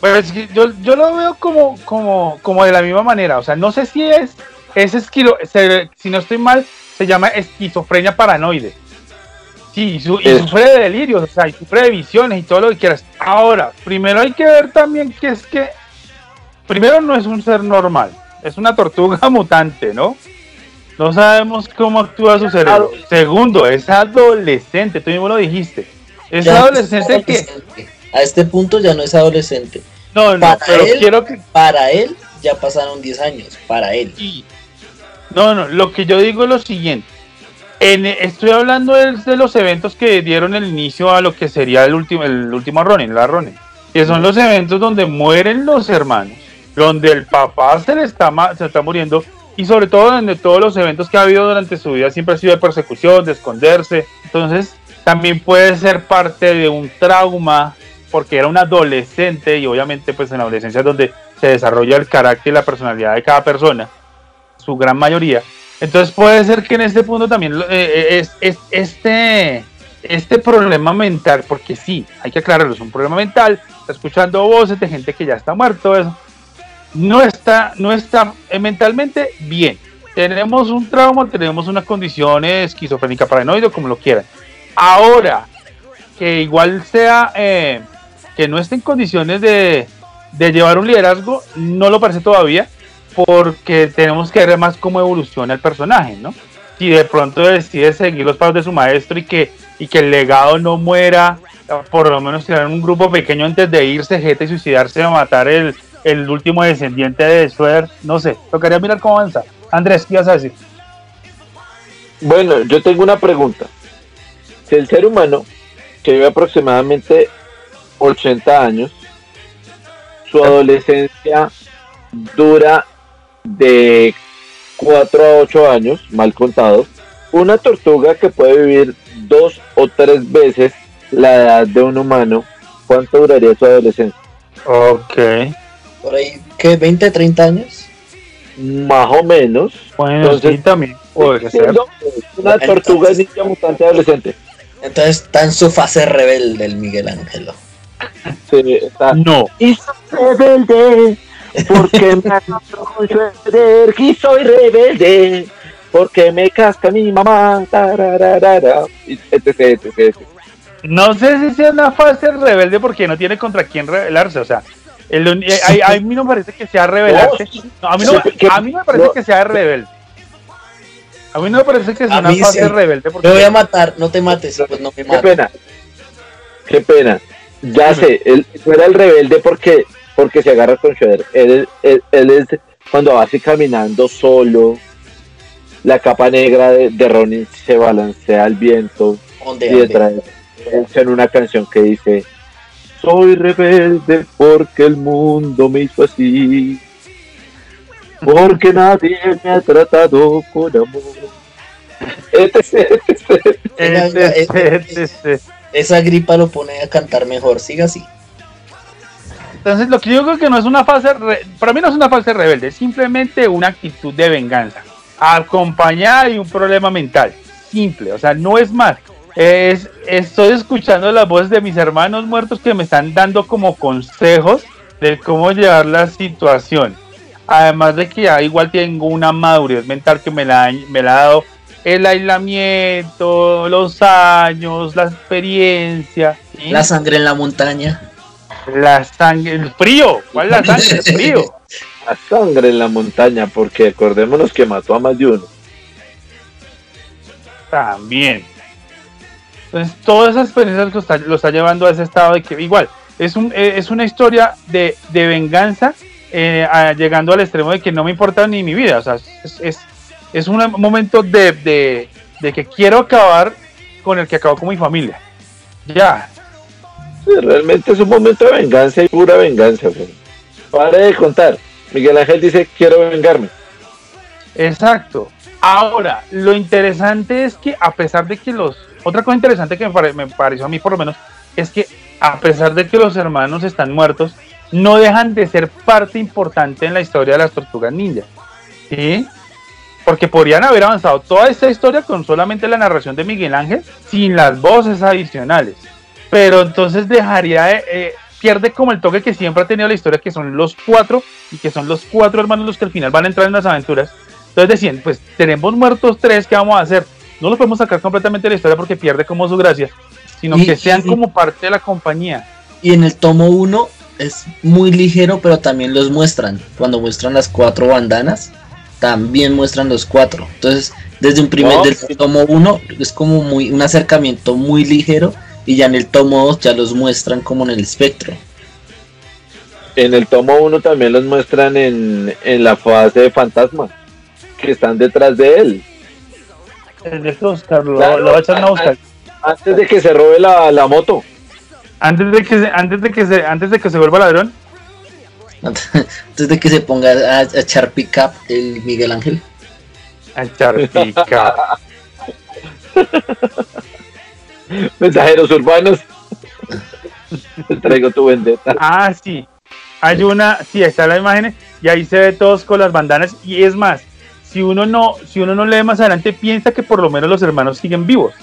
Pues yo, yo lo veo como, como, como de la misma manera. O sea, no sé si es, es esquilo, se- si no estoy mal, se llama esquizofrenia paranoide. Sí, y, su- y Eso. sufre de delirios, o sea, y sufre de visiones y todo lo que quieras. Ahora, primero hay que ver también que es que, primero no es un ser normal, es una tortuga <laughs> mutante, ¿no? No sabemos cómo actúa su cerebro. Segundo, es adolescente, tú mismo lo dijiste. Es adolescente que... A este punto ya no es adolescente. No, no, Para pero él- quiero que... Para él ya pasaron 10 años. Para él. Y- No, no, lo que yo digo es lo siguiente. En- estoy hablando de, de los eventos que dieron el inicio a lo que sería el último, el último Ronin, la Ronin. Que son los eventos donde mueren los hermanos, donde el papá se le está, se está muriendo y sobre todo donde todos los eventos que ha habido durante su vida siempre ha sido de persecución, de esconderse. Entonces, también puede ser parte de un trauma porque era un adolescente y obviamente pues en la adolescencia es donde se desarrolla el carácter y la personalidad de cada persona, su gran mayoría. Entonces puede ser que en este punto también lo- eh, es, es- este, este problema mental, porque sí, hay que aclararlo, es un problema mental, está escuchando voces de gente que ya está muerto, eso, no está, no está eh, mentalmente bien. Tenemos un trauma, tenemos una condición esquizofrénica paranoide, como lo quieran. Ahora, que igual sea, eh, que no esté en condiciones de, de llevar un liderazgo, no lo parece todavía, porque tenemos que ver más cómo evoluciona el personaje, ¿no? Si de pronto decide seguir los pasos de su maestro y que, y que el legado no muera, por lo menos crear un grupo pequeño antes de irse, jeta y suicidarse a matar el, el último descendiente de Schwer, no sé, tocaría mirar cómo avanza. Andrés, ¿qué ibas a decir? Bueno, yo tengo una pregunta. Si el ser humano, que vive aproximadamente 80 años, su adolescencia dura de 4 a 8 años, mal contados, una tortuga que puede vivir dos o tres veces la edad de un humano, ¿cuánto duraría su adolescencia? Ok. Por ahí, ¿qué? ¿20, 30 años? Más o menos. Bueno, Entonces, sí, también ser. Una tortuga ninja mutante adolescente. Entonces está en su fase rebelde el Miguel Ángelo. Sí, está, No. Y soy rebelde, porque me suéter, y soy rebelde, porque me casca mi mamá, tarararara, y etc, etc, etc. No sé si sea una fase rebelde porque no tiene contra quién rebelarse. O sea, el eh, a, a mí no me parece que sea rebelarse. No, a, mí no, a mí me parece que sea rebelde. A mí no me parece que sea una fase sí. rebelde porque Me voy a matar, no te mates, pues no me Qué mates. pena, qué pena. Ya Dime. sé, él no era el rebelde porque, porque se agarra con Shredder. Él, él, él es cuando va así caminando solo la capa negra de, de Ronin se balancea al viento y detrás en una canción que dice soy rebelde porque el mundo me hizo así porque nadie me ha tratado con amor etc, etc. Venga, Esa gripa lo pone a cantar mejor, siga así. Entonces, lo que yo creo que no es una fase, para mí no es una fase rebelde, es simplemente una actitud de venganza, acompañada de un problema mental, simple, o sea, no es más. Es, estoy escuchando las voces de mis hermanos muertos que me están dando como consejos de cómo llevar la situación. Además de que ya igual tengo una madurez mental que me la, me la ha dado el aislamiento, los años, la experiencia. ¿sí? La sangre en la montaña. La sangre, el frío. ¿Cuál es la sangre? El frío. <laughs> la sangre en la montaña porque acordémonos que mató a más de uno También. Entonces, todas esas experiencias lo está, lo está llevando a ese estado de que, igual, es, un, eh, es una historia de, de venganza, eh, a- llegando al extremo de que no me importa ni mi vida. O sea, es, es, es un momento de, de, de que quiero acabar con el que acabó con mi familia. Ya. Sí, realmente es un momento de venganza y pura venganza güey. pare de contar Miguel Ángel dice quiero vengarme Exacto. Ahora, lo interesante es que a pesar de que los... Otra cosa interesante que me, pare- me pareció a mí por lo menos es que a pesar de que los hermanos están muertos, no dejan de ser parte importante en la historia de las tortugas ninja. ¿Sí? Porque podrían haber avanzado toda esta historia con solamente la narración de Miguel Ángel sin las voces adicionales. Pero entonces dejaría de, eh, pierde como el toque que siempre ha tenido la historia, que son los cuatro, y que son los cuatro hermanos los que al final van a entrar en las aventuras. Entonces decían, pues tenemos muertos tres, ¿qué vamos a hacer? No los podemos sacar completamente de la historia porque pierde como su gracia, sino Y- que sean y- como parte de la compañía. Y en el tomo 1 es muy ligero, pero también los muestran. Cuando muestran las cuatro bandanas, también muestran los cuatro. Entonces, desde un primer del sí. tomo 1 es como muy un acercamiento muy ligero y ya en el tomo 2 ya los muestran como en el espectro. en el tomo 1 también los muestran en, en la fase de fantasma que están detrás de él El de Oscar, lo, Claro, lo va a echar a buscar. antes de que se robe la, la moto Antes de que se, antes de que se, antes de que se vuelva ladrón, Antes de que se ponga a, a echar pick up el Miguel Ángel. a echar pica. <laughs> mensajeros urbanos te traigo tu vendetta Ah, sí. Hay una, sí, ahí está la imagen y ahí se ve todos con las bandanas y es más, si uno no, si uno no lee más adelante piensa que por lo menos los hermanos siguen vivos,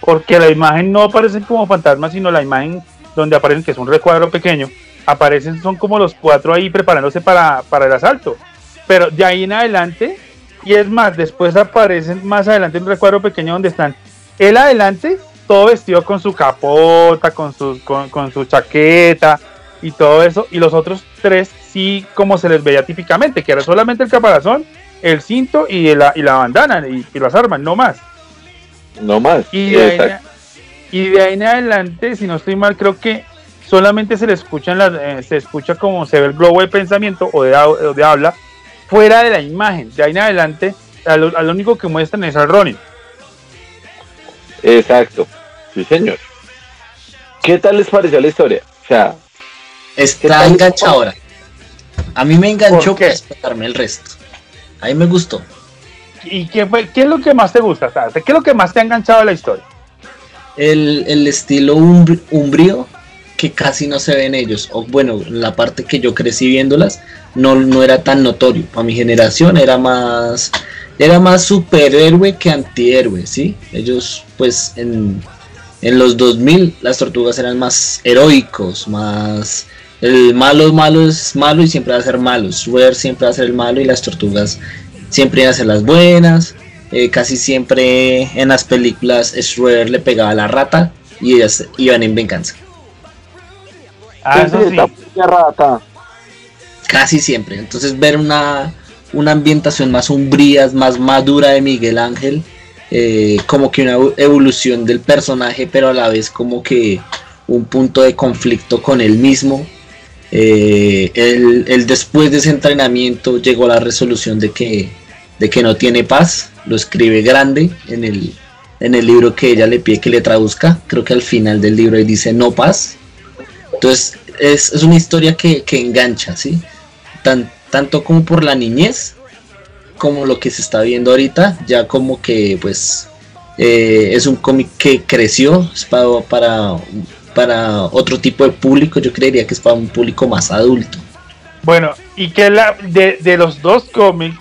porque la imagen no aparece como fantasmas, sino la imagen donde aparecen que es un recuadro pequeño, aparecen son como los cuatro ahí preparándose para, para el asalto, pero de ahí en adelante y es más, después aparecen más adelante un recuadro pequeño donde están él adelante, todo vestido con su capota, con su, con, con su chaqueta y todo eso, y los otros tres sí como se les veía típicamente, que era solamente el caparazón, el cinto y la, y la bandana y, y las armas, no más. no más. Y de, ahí, y de ahí en adelante, si no estoy mal, creo que solamente se le escuchan las, eh, se escucha como se ve el globo de pensamiento o de, au- o de habla fuera de la imagen. De ahí en adelante, a lo, a lo único que muestran es al Ronin. exacto sí señor ¿qué tal les pareció la historia? o sea ¿Qué Está enganchadora. A mí me enganchó para esperarme el resto. A mí me gustó. ¿Y qué, fue, qué es lo que más te gusta? ¿Qué es lo que más te ha enganchado de la historia? El, el estilo umbr- umbrío que casi no se ve en ellos. O bueno, la parte que yo crecí viéndolas no, no era tan notorio. Para mi generación era más era más superhéroe que antihéroe, ¿sí? Ellos pues en, en los 2000 las tortugas eran más heroicos, más el malo malo es malo y siempre va a ser malo. Schwer siempre va a ser el malo y las tortugas siempre iban a ser las buenas. Eh, casi siempre en las películas Schroeder le pegaba a la rata y ellas iban en venganza. Ah, eso sí. rata. Casi siempre. Entonces ver una, una ambientación más umbría, más madura de Miguel Ángel, eh, como que una evo- evolución del personaje, pero a la vez como que un punto de conflicto con él mismo. Eh, él, él después de ese entrenamiento llegó a la resolución de que, de que no tiene paz, lo escribe grande en el, en el libro que ella le pide que le traduzca, creo que al final del libro ahí dice no paz. Entonces es, es una historia que, que engancha, ¿sí? Tan, tanto como por la niñez, como lo que se está viendo ahorita, ya como que pues eh, es un cómic que creció es para, para, para otro tipo de público, yo creería que es para un público más adulto. Bueno, y que la de, de los dos cómics,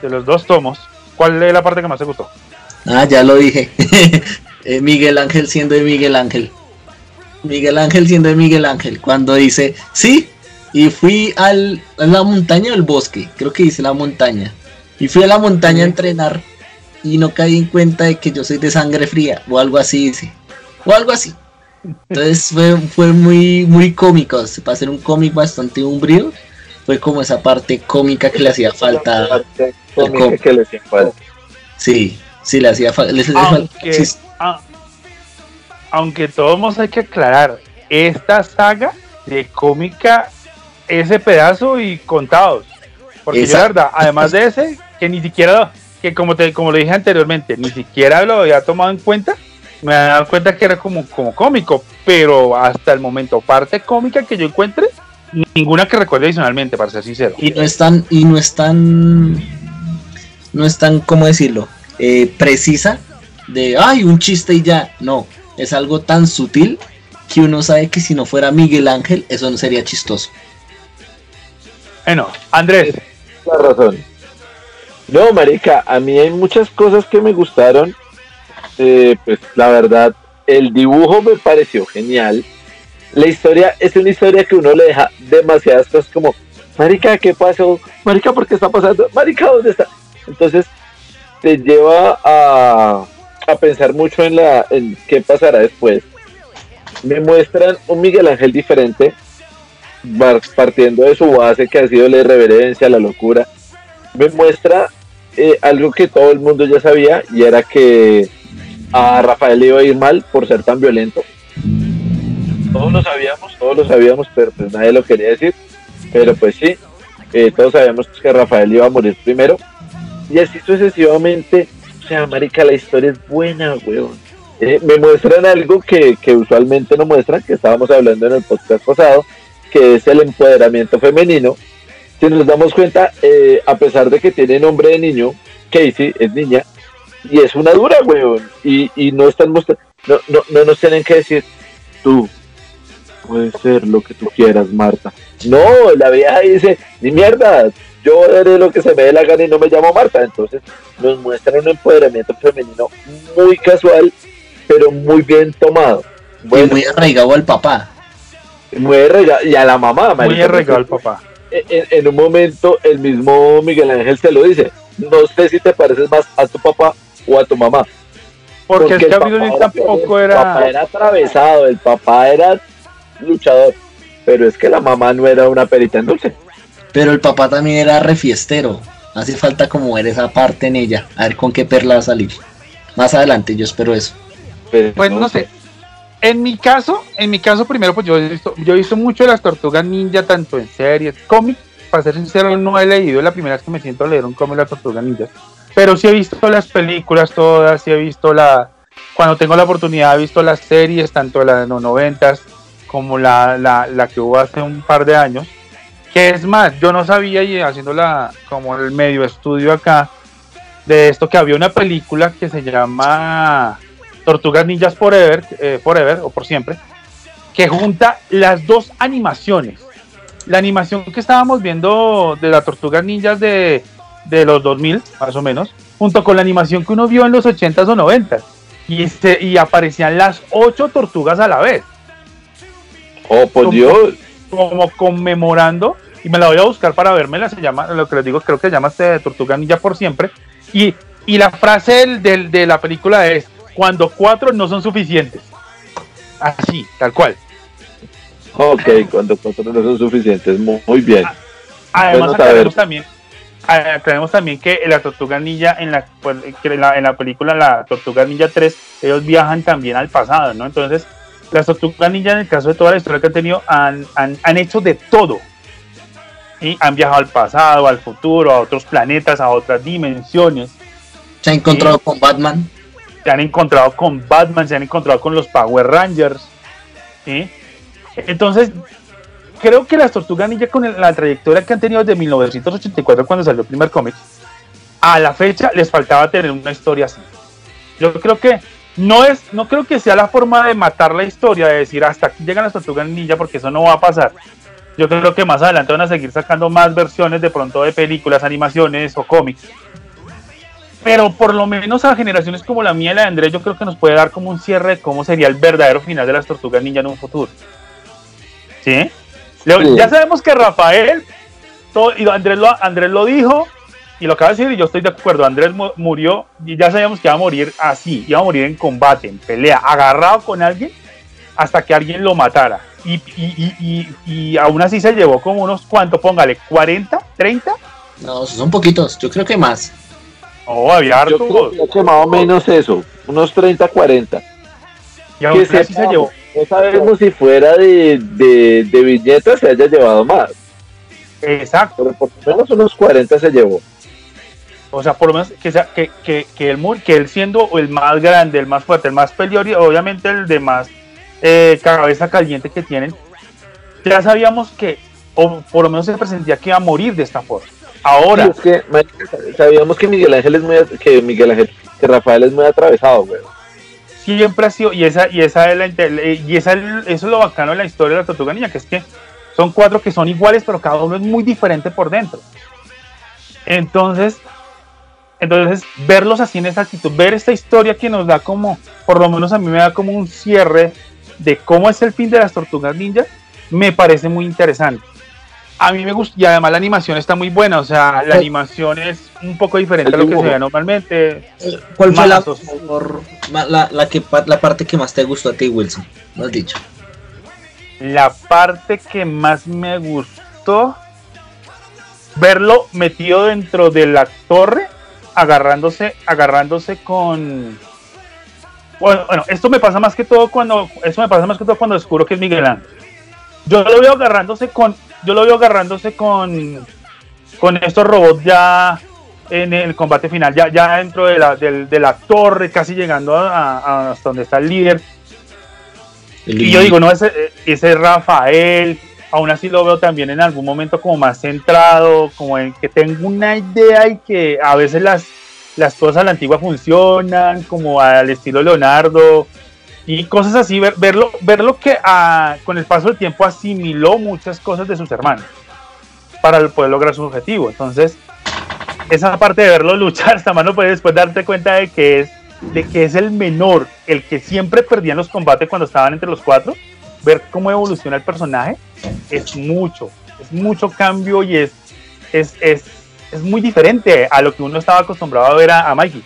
de los dos tomos, ¿cuál es la parte que más te gustó? Ah, ya lo dije. <laughs> Eh, Miguel Ángel siendo de Miguel Ángel. Miguel Ángel siendo de Miguel Ángel. Cuando dice, sí, y fui al, a la montaña o al bosque. Creo que dice la montaña. Y fui a la montaña a entrenar. Y no caí en cuenta de que yo soy de sangre fría. O algo así dice. O algo así. Entonces fue, fue muy, muy cómico. Para hacer un cómic bastante umbrío. Fue como esa parte cómica que le hacía falta. Parte cómica que le hacía falta. Sí, sí, le hacía falta. Aunque, a- aunque todos hay que aclarar, esta saga de cómica, ese pedazo y contados. Porque yo, la Exacto. verdad, además de ese, que ni siquiera, que como te como lo dije anteriormente, ni siquiera lo había tomado en cuenta, me había dado cuenta que era como, como cómico, pero hasta el momento, parte cómica que yo encuentre, ninguna que recuerde adicionalmente, para ser sincero. y no es tan y no es tan no es tan cómo decirlo Eh, precisa de ay un chiste y ya no es algo tan sutil que uno sabe que si no fuera Miguel Ángel eso no sería chistoso Bueno, Andrés, la razón. No, marica, a mí hay muchas cosas que me gustaron. Eh, pues la verdad, el dibujo me pareció genial. La historia es una historia que uno le deja demasiadas cosas como, marica, ¿qué pasó? Marica, ¿por qué está pasando? Marica, ¿dónde está? Entonces, te lleva a, a pensar mucho en, la, en qué pasará después. Me muestran un Miguel Ángel diferente, partiendo de su base que ha sido la irreverencia, la locura, me muestra eh, algo que todo el mundo ya sabía y era que a Rafael le iba a ir mal por ser tan violento. Todos lo sabíamos, todos lo sabíamos, pero pues nadie lo quería decir. Pero pues sí, eh, todos sabíamos que Rafael iba a morir primero. Y así sucesivamente, o sea, marica, la historia es buena, weón. Eh, me muestran algo que, que usualmente no muestran, que estábamos hablando en el podcast pasado, que es el empoderamiento femenino. Si nos damos cuenta, eh, a pesar de que tiene nombre de niño, Casey es niña, y es una dura, weón. Y, y no están mostrando, no, no, no nos tienen que decir, tú puedes ser lo que tú quieras, Marta. No, la vieja dice, ni mierda, yo haré lo que se me dé la gana y no me llamo Marta. Entonces nos muestran un empoderamiento femenino muy casual, pero muy bien tomado. y Bueno, muy arraigado al papá muy arraiga- y a la mamá, muy arraigado el papá. en, en un momento el mismo Miguel Ángel se lo dice. No sé si te pareces más a tu papá o a tu mamá. Porque, el el papá era tampoco peor, El papá era. era atravesado, el papá era luchador. Pero es que la mamá no era una perita en dulce. Pero el papá también era refiestero hace falta como ver esa parte en ella a ver con qué perla va a salir más adelante yo espero eso Pero Pues no sé. En mi caso, en mi caso primero, pues yo he visto, yo he visto mucho de las tortugas ninja, tanto en series, cómics. Para ser sincero, no he leído, es la primera vez que me siento a leer un cómic de las tortugas ninjas. Pero sí he visto las películas todas, sí he visto la. Cuando tengo la oportunidad, he visto las series, tanto la de los noventas como la, la, la que hubo hace un par de años. Que es más, yo no sabía y haciendo la, como el medio estudio acá de esto que había una película que se llama Tortugas Ninjas Forever, eh, Forever o por siempre, que junta las dos animaciones. La animación que estábamos viendo de las Tortugas Ninjas de, de los 2000, más o menos, junto con la animación que uno vio en los 80s o 90s. Y, se- y aparecían las ocho tortugas a la vez, Oh, por como- Dios. como conmemorando, y me la voy a buscar para vermela, se llama, lo que les digo, creo que se llama este, Tortuga Ninja por siempre. Y, y la frase del, del- de la película es, cuando cuatro no son suficientes. Así, tal cual. Ok, cuando cuatro no son suficientes. Muy, bien. Además, aclaremos también, aclaremos también que la Tortuga Ninja en la, pues, en la, en la película La Tortuga Ninja 3, ellos viajan también al pasado, ¿no? Entonces, las Tortugas Ninja, en el caso de toda la historia que han tenido, han, han, han hecho de todo. Y han viajado al pasado, al futuro, a otros planetas, a otras dimensiones. Se ha encontrado con Batman. Se han encontrado con Batman, se han encontrado con los Power Rangers. ¿sí? Entonces, creo que las Tortugas Ninja con la trayectoria que han tenido desde 1984 cuando salió el primer cómic, a la fecha les faltaba tener una historia así. Yo creo que no es, no creo que sea la forma de matar la historia, de decir hasta aquí llegan las Tortugas Ninja porque eso no va a pasar. Yo creo que más adelante van a seguir sacando más versiones de pronto de películas, animaciones o cómics. Pero por lo menos a generaciones como la mía y la de Andrés, yo creo que nos puede dar como un cierre de cómo sería el verdadero final de las Tortugas Ninja en un futuro. ¿Sí? Sí. Ya sabemos que Rafael, todo- y Andrés lo, Andrés lo dijo, y lo acaba de decir, y yo estoy de acuerdo. Andrés mu- murió, y ya sabíamos que iba a morir así, iba a morir en combate, en pelea, agarrado con alguien, hasta que alguien lo matara. Y, y, y, y, y aún así se llevó como unos cuantos, póngale, 40, 30. No, son poquitos. Yo creo que más. Oh, había Yo harto. creo que más o menos eso, unos 30, 40. Y aún así se llevó. No sabemos si fuera de, de, de viñetas se haya llevado más, Exacto. pero por lo menos unos 40 se llevó. O sea, por lo menos que, sea, que, que, que, él, mu- que él siendo el más grande, el más fuerte, el más peleador y obviamente el de más eh, cabeza caliente que tienen, ya sabíamos que, o por lo menos se presentía que iba a morir de esta forma. Ahora, Sí, es que marica, sabíamos que Miguel Ángel es muy que Miguel Ángel, que Rafael es muy atravesado, güey. siempre ha sido, y esa, y esa es la y esa, eso es lo bacano de la historia de la tortuga niña, que es que son cuatro que son iguales, pero cada uno es muy diferente por dentro. Entonces, entonces verlos así en esa actitud, ver esta historia que nos da como, por lo menos a mí me da como un cierre de cómo es el fin de las tortugas ninja, me parece muy interesante. A mí me gusta, y además la animación está muy buena, o sea, la Sí. animación es un poco diferente a lo que se ve normalmente. ¿Cuál fue la, la, la, que, la parte que más te gustó a ti, Wilson? Lo has dicho. La parte que más me gustó, verlo metido dentro de la torre, agarrándose, agarrándose con. Bueno, bueno, esto me pasa más que todo cuando, esto me pasa más que todo cuando descubro que es Miguel Ángel. Yo lo veo agarrándose con, yo lo veo agarrándose con, con estos robots ya en el combate final, ya, ya dentro de la, del- de la torre, casi llegando a, a- hasta donde está el líder. Y yo digo, no, ese, ese Rafael, aún así lo veo también en algún momento como más centrado, como en que tengo una idea y que a veces las, las cosas a la antigua funcionan, como al estilo Leonardo y cosas así, ver- verlo, verlo que ah, con el paso del tiempo asimiló muchas cosas de sus hermanos para poder lograr su objetivo. Entonces, esa parte de verlo luchar, <laughs> hasta más no puedes después darte cuenta de que es de que es el menor, el que siempre perdía en los combates cuando estaban entre los cuatro, ver cómo evoluciona el personaje es mucho, es mucho cambio y es, es, es muy diferente a lo que uno estaba acostumbrado a ver a, a Mikey.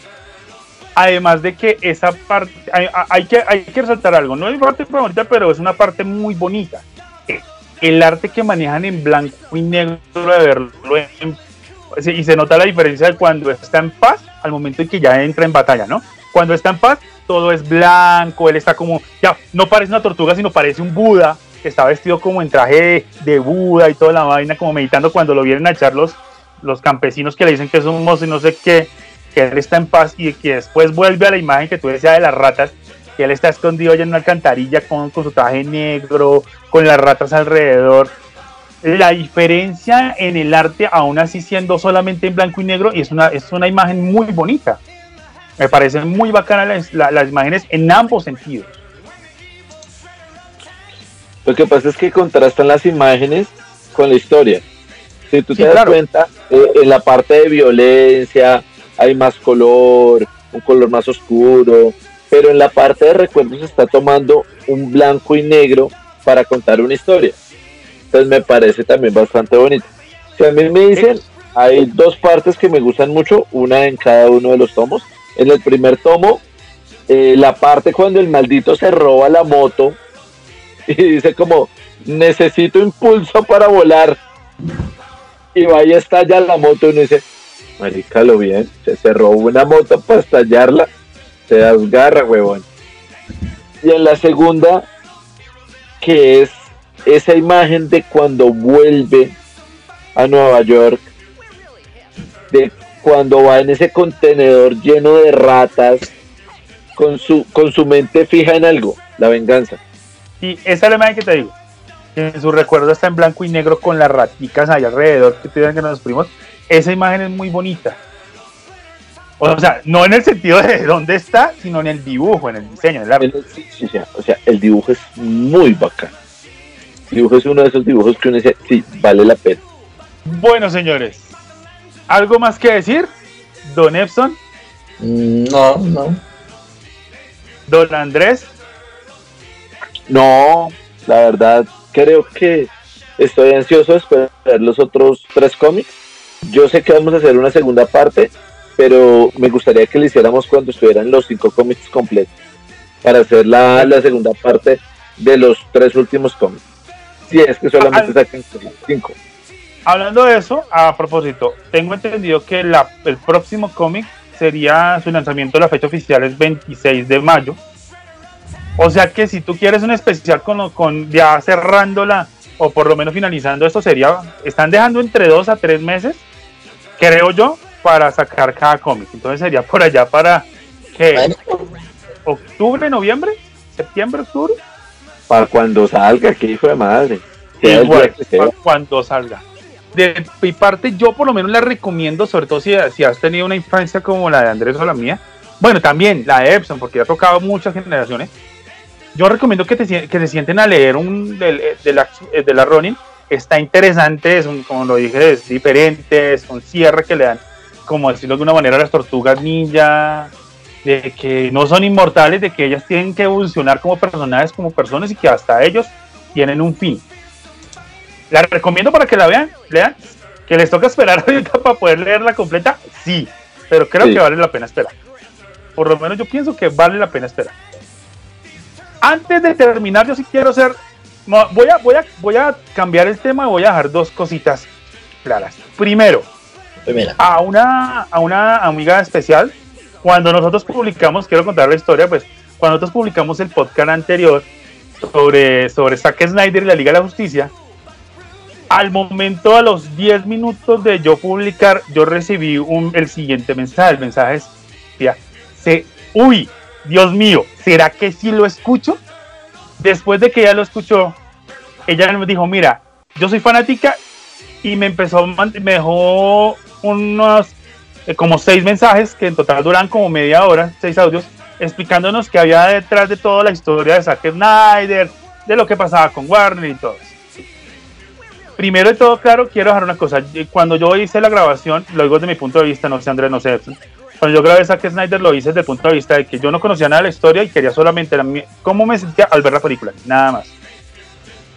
Además de que esa parte, hay, que, hay que resaltar algo, no es parte favorita, pero es una parte muy bonita. El arte que manejan en blanco y negro de verlo en y se nota la diferencia de cuando está en paz al momento en que ya entra en batalla, ¿no? Cuando está en paz, todo es blanco, él está como, ya, no parece una tortuga, sino parece un Buda, está vestido como en traje de, de Buda y toda la vaina, como meditando cuando lo vienen a echar los, los campesinos que le dicen que es un mozo y no sé qué, que él está en paz y que después vuelve a la imagen que tú decías de las ratas, que él está escondido allá en una alcantarilla con, con su traje negro, con las ratas alrededor la diferencia en el arte, aún así siendo solamente en blanco y negro, y es una, es una imagen muy bonita. Me parecen muy bacanas las, la- las imágenes en ambos sentidos. Lo que pasa es que contrastan las imágenes con la historia. Si tú Sí, te das cuenta, eh, en la parte de violencia hay más color, un color más oscuro, pero en la parte de recuerdos está tomando un blanco y negro para contar una historia. Entonces me parece también bastante bonito. Si a mí me dicen, hay dos partes que me gustan mucho, una en cada uno de los tomos. En el primer tomo, eh, la parte cuando el maldito se roba la moto <laughs> y dice como, necesito impulso para volar. Y va y estalla la moto y uno dice, marica, lo bien, se, se robó una moto para estallarla, te das garra, huevón. Y en la segunda, que es esa imagen de cuando vuelve a Nueva York, de cuando va en ese contenedor lleno de ratas, con su, con su mente fija en algo, la venganza. Y esa es la imagen que te digo. En su recuerdo está en blanco y negro con las raticas ahí alrededor que te que nos primos. Esa imagen es muy bonita. O sea, no en el sentido de dónde está, sino en el dibujo, en el diseño, en el arte. Sí, sí, o, sea, o sea, el dibujo es muy bacán. El dibujo es uno de esos dibujos que uno dice, sí, vale la pena. Bueno, señores, ¿algo más que decir? Don Epson, No, no. Don Andrés, No, la verdad, creo que estoy ansioso de esperar los otros tres cómics. Yo sé que vamos a hacer una segunda parte, pero me gustaría que lo hiciéramos cuando estuvieran los cinco cómics completos, para hacer la, la segunda parte de los tres últimos cómics. Si es que solamente sacan cinco. hablando de eso, a propósito, tengo entendido que la- el próximo cómic sería su lanzamiento, la fecha oficial es 26 de mayo. O sea que si tú quieres un especial con, con ya cerrándola o por lo menos finalizando esto sería, están dejando entre dos a tres meses, creo yo, para sacar cada cómic. Entonces sería por allá para que octubre, noviembre, septiembre, octubre, Para cuando salga, qué hijo de madre. Igual, día que sea. pa- cuando salga. De mi parte, yo por lo menos la recomiendo, sobre todo si, si has tenido una infancia como la de Andrés o la mía. Bueno, también la de Epson, porque ha tocado muchas generaciones. Yo recomiendo que, te, que se sienten a leer un del- de, la, de la Ronin. Está interesante, es un, como lo dije, es diferente, es un cierre que le dan, como decirlo de una manera, a las tortugas ninja, de que no son inmortales, de que ellas tienen que evolucionar como personajes, como personas y que hasta ellos tienen un fin. La recomiendo para que la vean, lean. Que les toca esperar <laughs> ahorita para poder leerla completa, sí, pero creo Sí. que vale la pena esperar. Por lo menos yo pienso que vale la pena esperar. Antes de terminar, yo sí quiero ser. no, voy, a, voy, a, voy a cambiar el tema y voy a dejar dos cositas claras. Primero, primera. a una, a una amiga especial, cuando nosotros publicamos, quiero contar la historia, pues cuando nosotros publicamos el podcast anterior sobre, sobre Zack Snyder y la Liga de la Justicia, al momento, a los 10 minutos de yo publicar, yo recibí un, el siguiente mensaje. El mensaje es, se, uy, Dios mío, ¿será que sí lo escucho? Después de que ella lo escuchó, ella me dijo, mira, yo soy fanática y me empezó, me dejó unos, eh, como seis mensajes que en total duran como media hora, seis audios, explicándonos que había detrás de toda la historia de Zack Snyder, de lo que pasaba con Warner y todo. Primero de todo, claro, quiero dejar una cosa. Cuando yo hice la grabación, lo digo desde mi punto de vista, no sé Andrés, no sé Cuando yo grabé Zack Snyder lo hice desde el punto de vista de que yo no conocía nada de la historia y quería solamente la cómo me sentía al ver la película, nada más.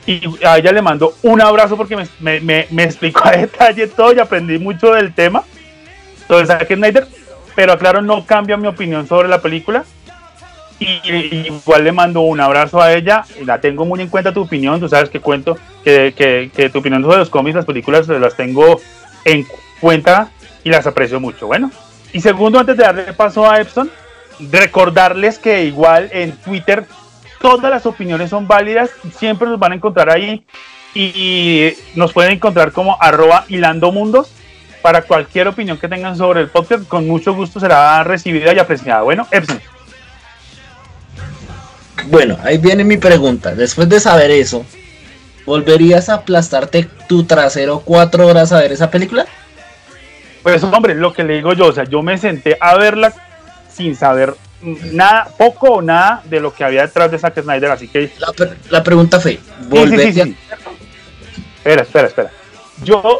Y a ella le mando un abrazo porque me, me, me- me explicó a detalle todo y aprendí mucho del tema. Sobre Zack Snyder, pero aclaro, no cambia mi opinión sobre la película. Y, y igual le mando un abrazo a ella, y la tengo muy en cuenta tu opinión, tú sabes que cuento que, que, que tu opinión sobre los cómics, las películas, las tengo en cuenta y las aprecio mucho. Bueno, y segundo, antes de darle paso a Epson, recordarles que igual en Twitter todas las opiniones son válidas, siempre nos van a encontrar ahí y nos pueden encontrar como arroba hilando mundos para cualquier opinión que tengan sobre el podcast, con mucho gusto será recibida y apreciada. Bueno, Epson. Bueno, ahí viene mi pregunta. Después de saber eso, ¿volverías a aplastarte tu trasero cuatro horas a ver esa película? Pues hombre, lo que le digo yo, o sea, yo me senté a verla sin saber nada, poco o nada de lo que había detrás de Zack Snyder, así que La, pre- la pregunta fue, Sí, sí, sí, sí. Espera, espera, espera. Yo,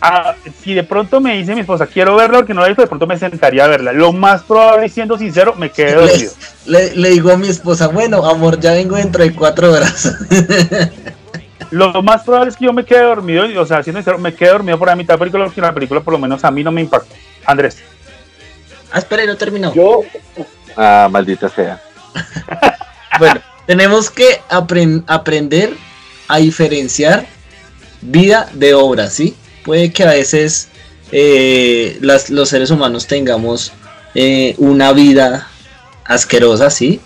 ah, si de pronto me dice mi esposa, quiero verla porque no la he visto, de pronto me sentaría a verla. Lo más probable, siendo sincero, me quedé dormido. Le, le- le digo a mi esposa, bueno, amor, ya vengo dentro de cuatro horas. <laughs> Lo más probable es que yo me quede dormido, y, o sea, siendo sincero, me quedé dormido por la mitad de la película porque la película por lo menos a mí no me impactó. Andrés. ah, espera, y no terminó. Yo. Ah, maldita sea. <laughs> Bueno, tenemos que apren- aprender a diferenciar vida de obra, ¿sí? Puede que a veces eh, las- los seres humanos tengamos eh, una vida asquerosa, ¿sí?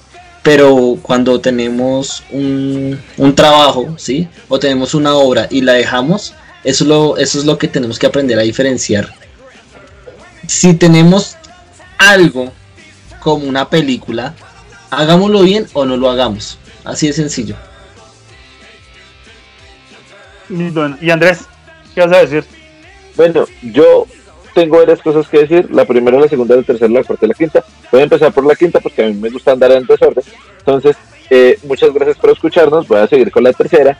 Pero cuando tenemos un, un trabajo, ¿sí? O tenemos una obra y la dejamos, Eso es lo, eso es lo que tenemos que aprender a diferenciar. Si tenemos algo como una película, hagámoslo bien o no lo hagamos. Así de sencillo. Y Andrés, ¿qué vas a decir? Bueno, yo tengo varias cosas que decir. La primera, la segunda, la tercera, la cuarta y la quinta. Voy a empezar por la quinta porque a mí me gusta andar en desorden. Entonces, eh, muchas gracias por escucharnos. Voy a seguir con la tercera.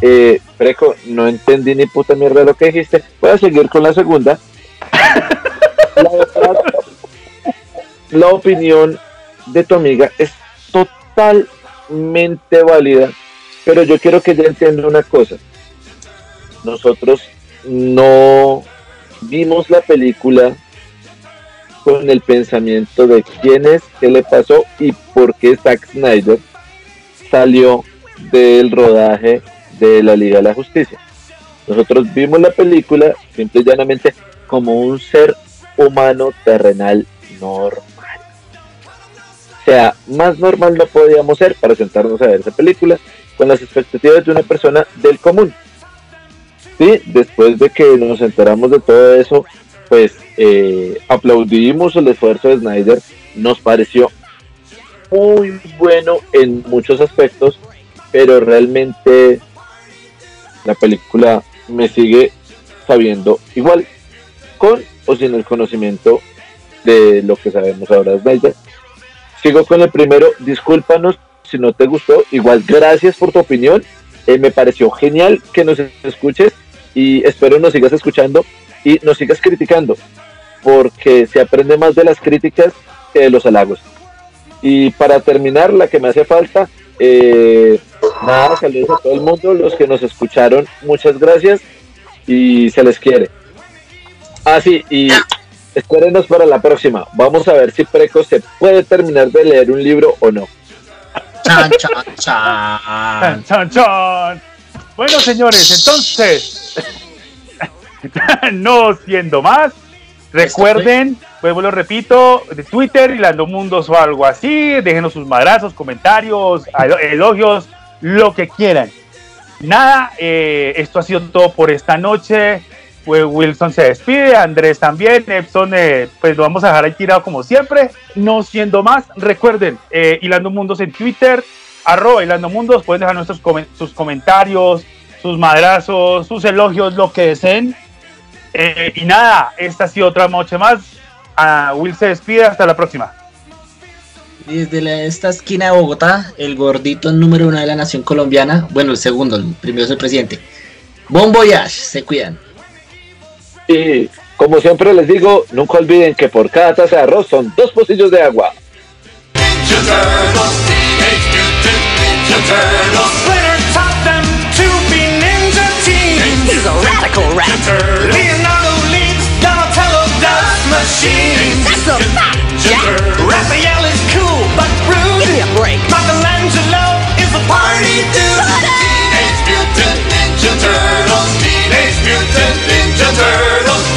Eh, Preco, no entendí ni puta mierda lo que dijiste. Voy a seguir con la segunda. La, la opinión de tu amiga es totalmente válida, pero yo quiero que ella entienda una cosa. Nosotros no vimos la película con el pensamiento de quién es, qué le pasó y por qué Zack Snyder salió del rodaje de la Liga de la Justicia. Nosotros vimos la película simple y llanamente como un ser humano terrenal normal. O sea, más normal no podíamos ser para sentarnos a ver esa película con las expectativas de una persona del común. Sí, después de que nos enteramos de todo eso, pues eh, aplaudimos el esfuerzo de Snyder, nos pareció muy bueno en muchos aspectos, pero realmente la película me sigue sabiendo igual, con o sin el conocimiento de lo que sabemos ahora de Snyder. Sigo con el primero, discúlpanos si no te gustó, igual gracias por tu opinión, eh, me pareció genial que nos escuches y espero nos sigas escuchando y nos sigas criticando, porque se aprende más de las críticas que de los halagos. Y para terminar, la que me hace falta, eh, nada, saludos a todo el mundo, los que nos escucharon, muchas gracias y se les quiere. Ah, sí, y espérenos para la próxima. Vamos a ver si Preco se puede terminar de leer un libro o no. Chan, chan, chan. Chan, <laughs> chan, chan. Bueno, señores, entonces, <laughs> no siendo más, recuerden, vuelvo lo repito, de Twitter, Hilando Mundos o algo así, déjenos sus madrazos, comentarios, elo- elogios, lo que quieran. Nada, eh, esto ha sido todo por esta noche. Wilson se despide, Andrés también, Epson, eh, pues lo vamos a dejar ahí tirado como siempre. No siendo más, recuerden, eh, Hilando Mundos en Twitter, arroba Hilando Mundos, pueden dejar nuestros sus comentarios, sus madrazos, sus elogios, lo que deseen. Eh, y nada, esta ha sido otra noche más. Ah, Will se despide, hasta la próxima. Desde esta esquina de Bogotá, el gordito número uno de la nación colombiana, bueno, el segundo, el primero es el presidente. Bon voyage, se cuidan. Y como siempre les digo, nunca olviden que por cada taza de arroz son dos pocillos de agua. Michelangelo is a party dude. Teenage Mutant Ninja Turtles. Mutant Ninja Turtles.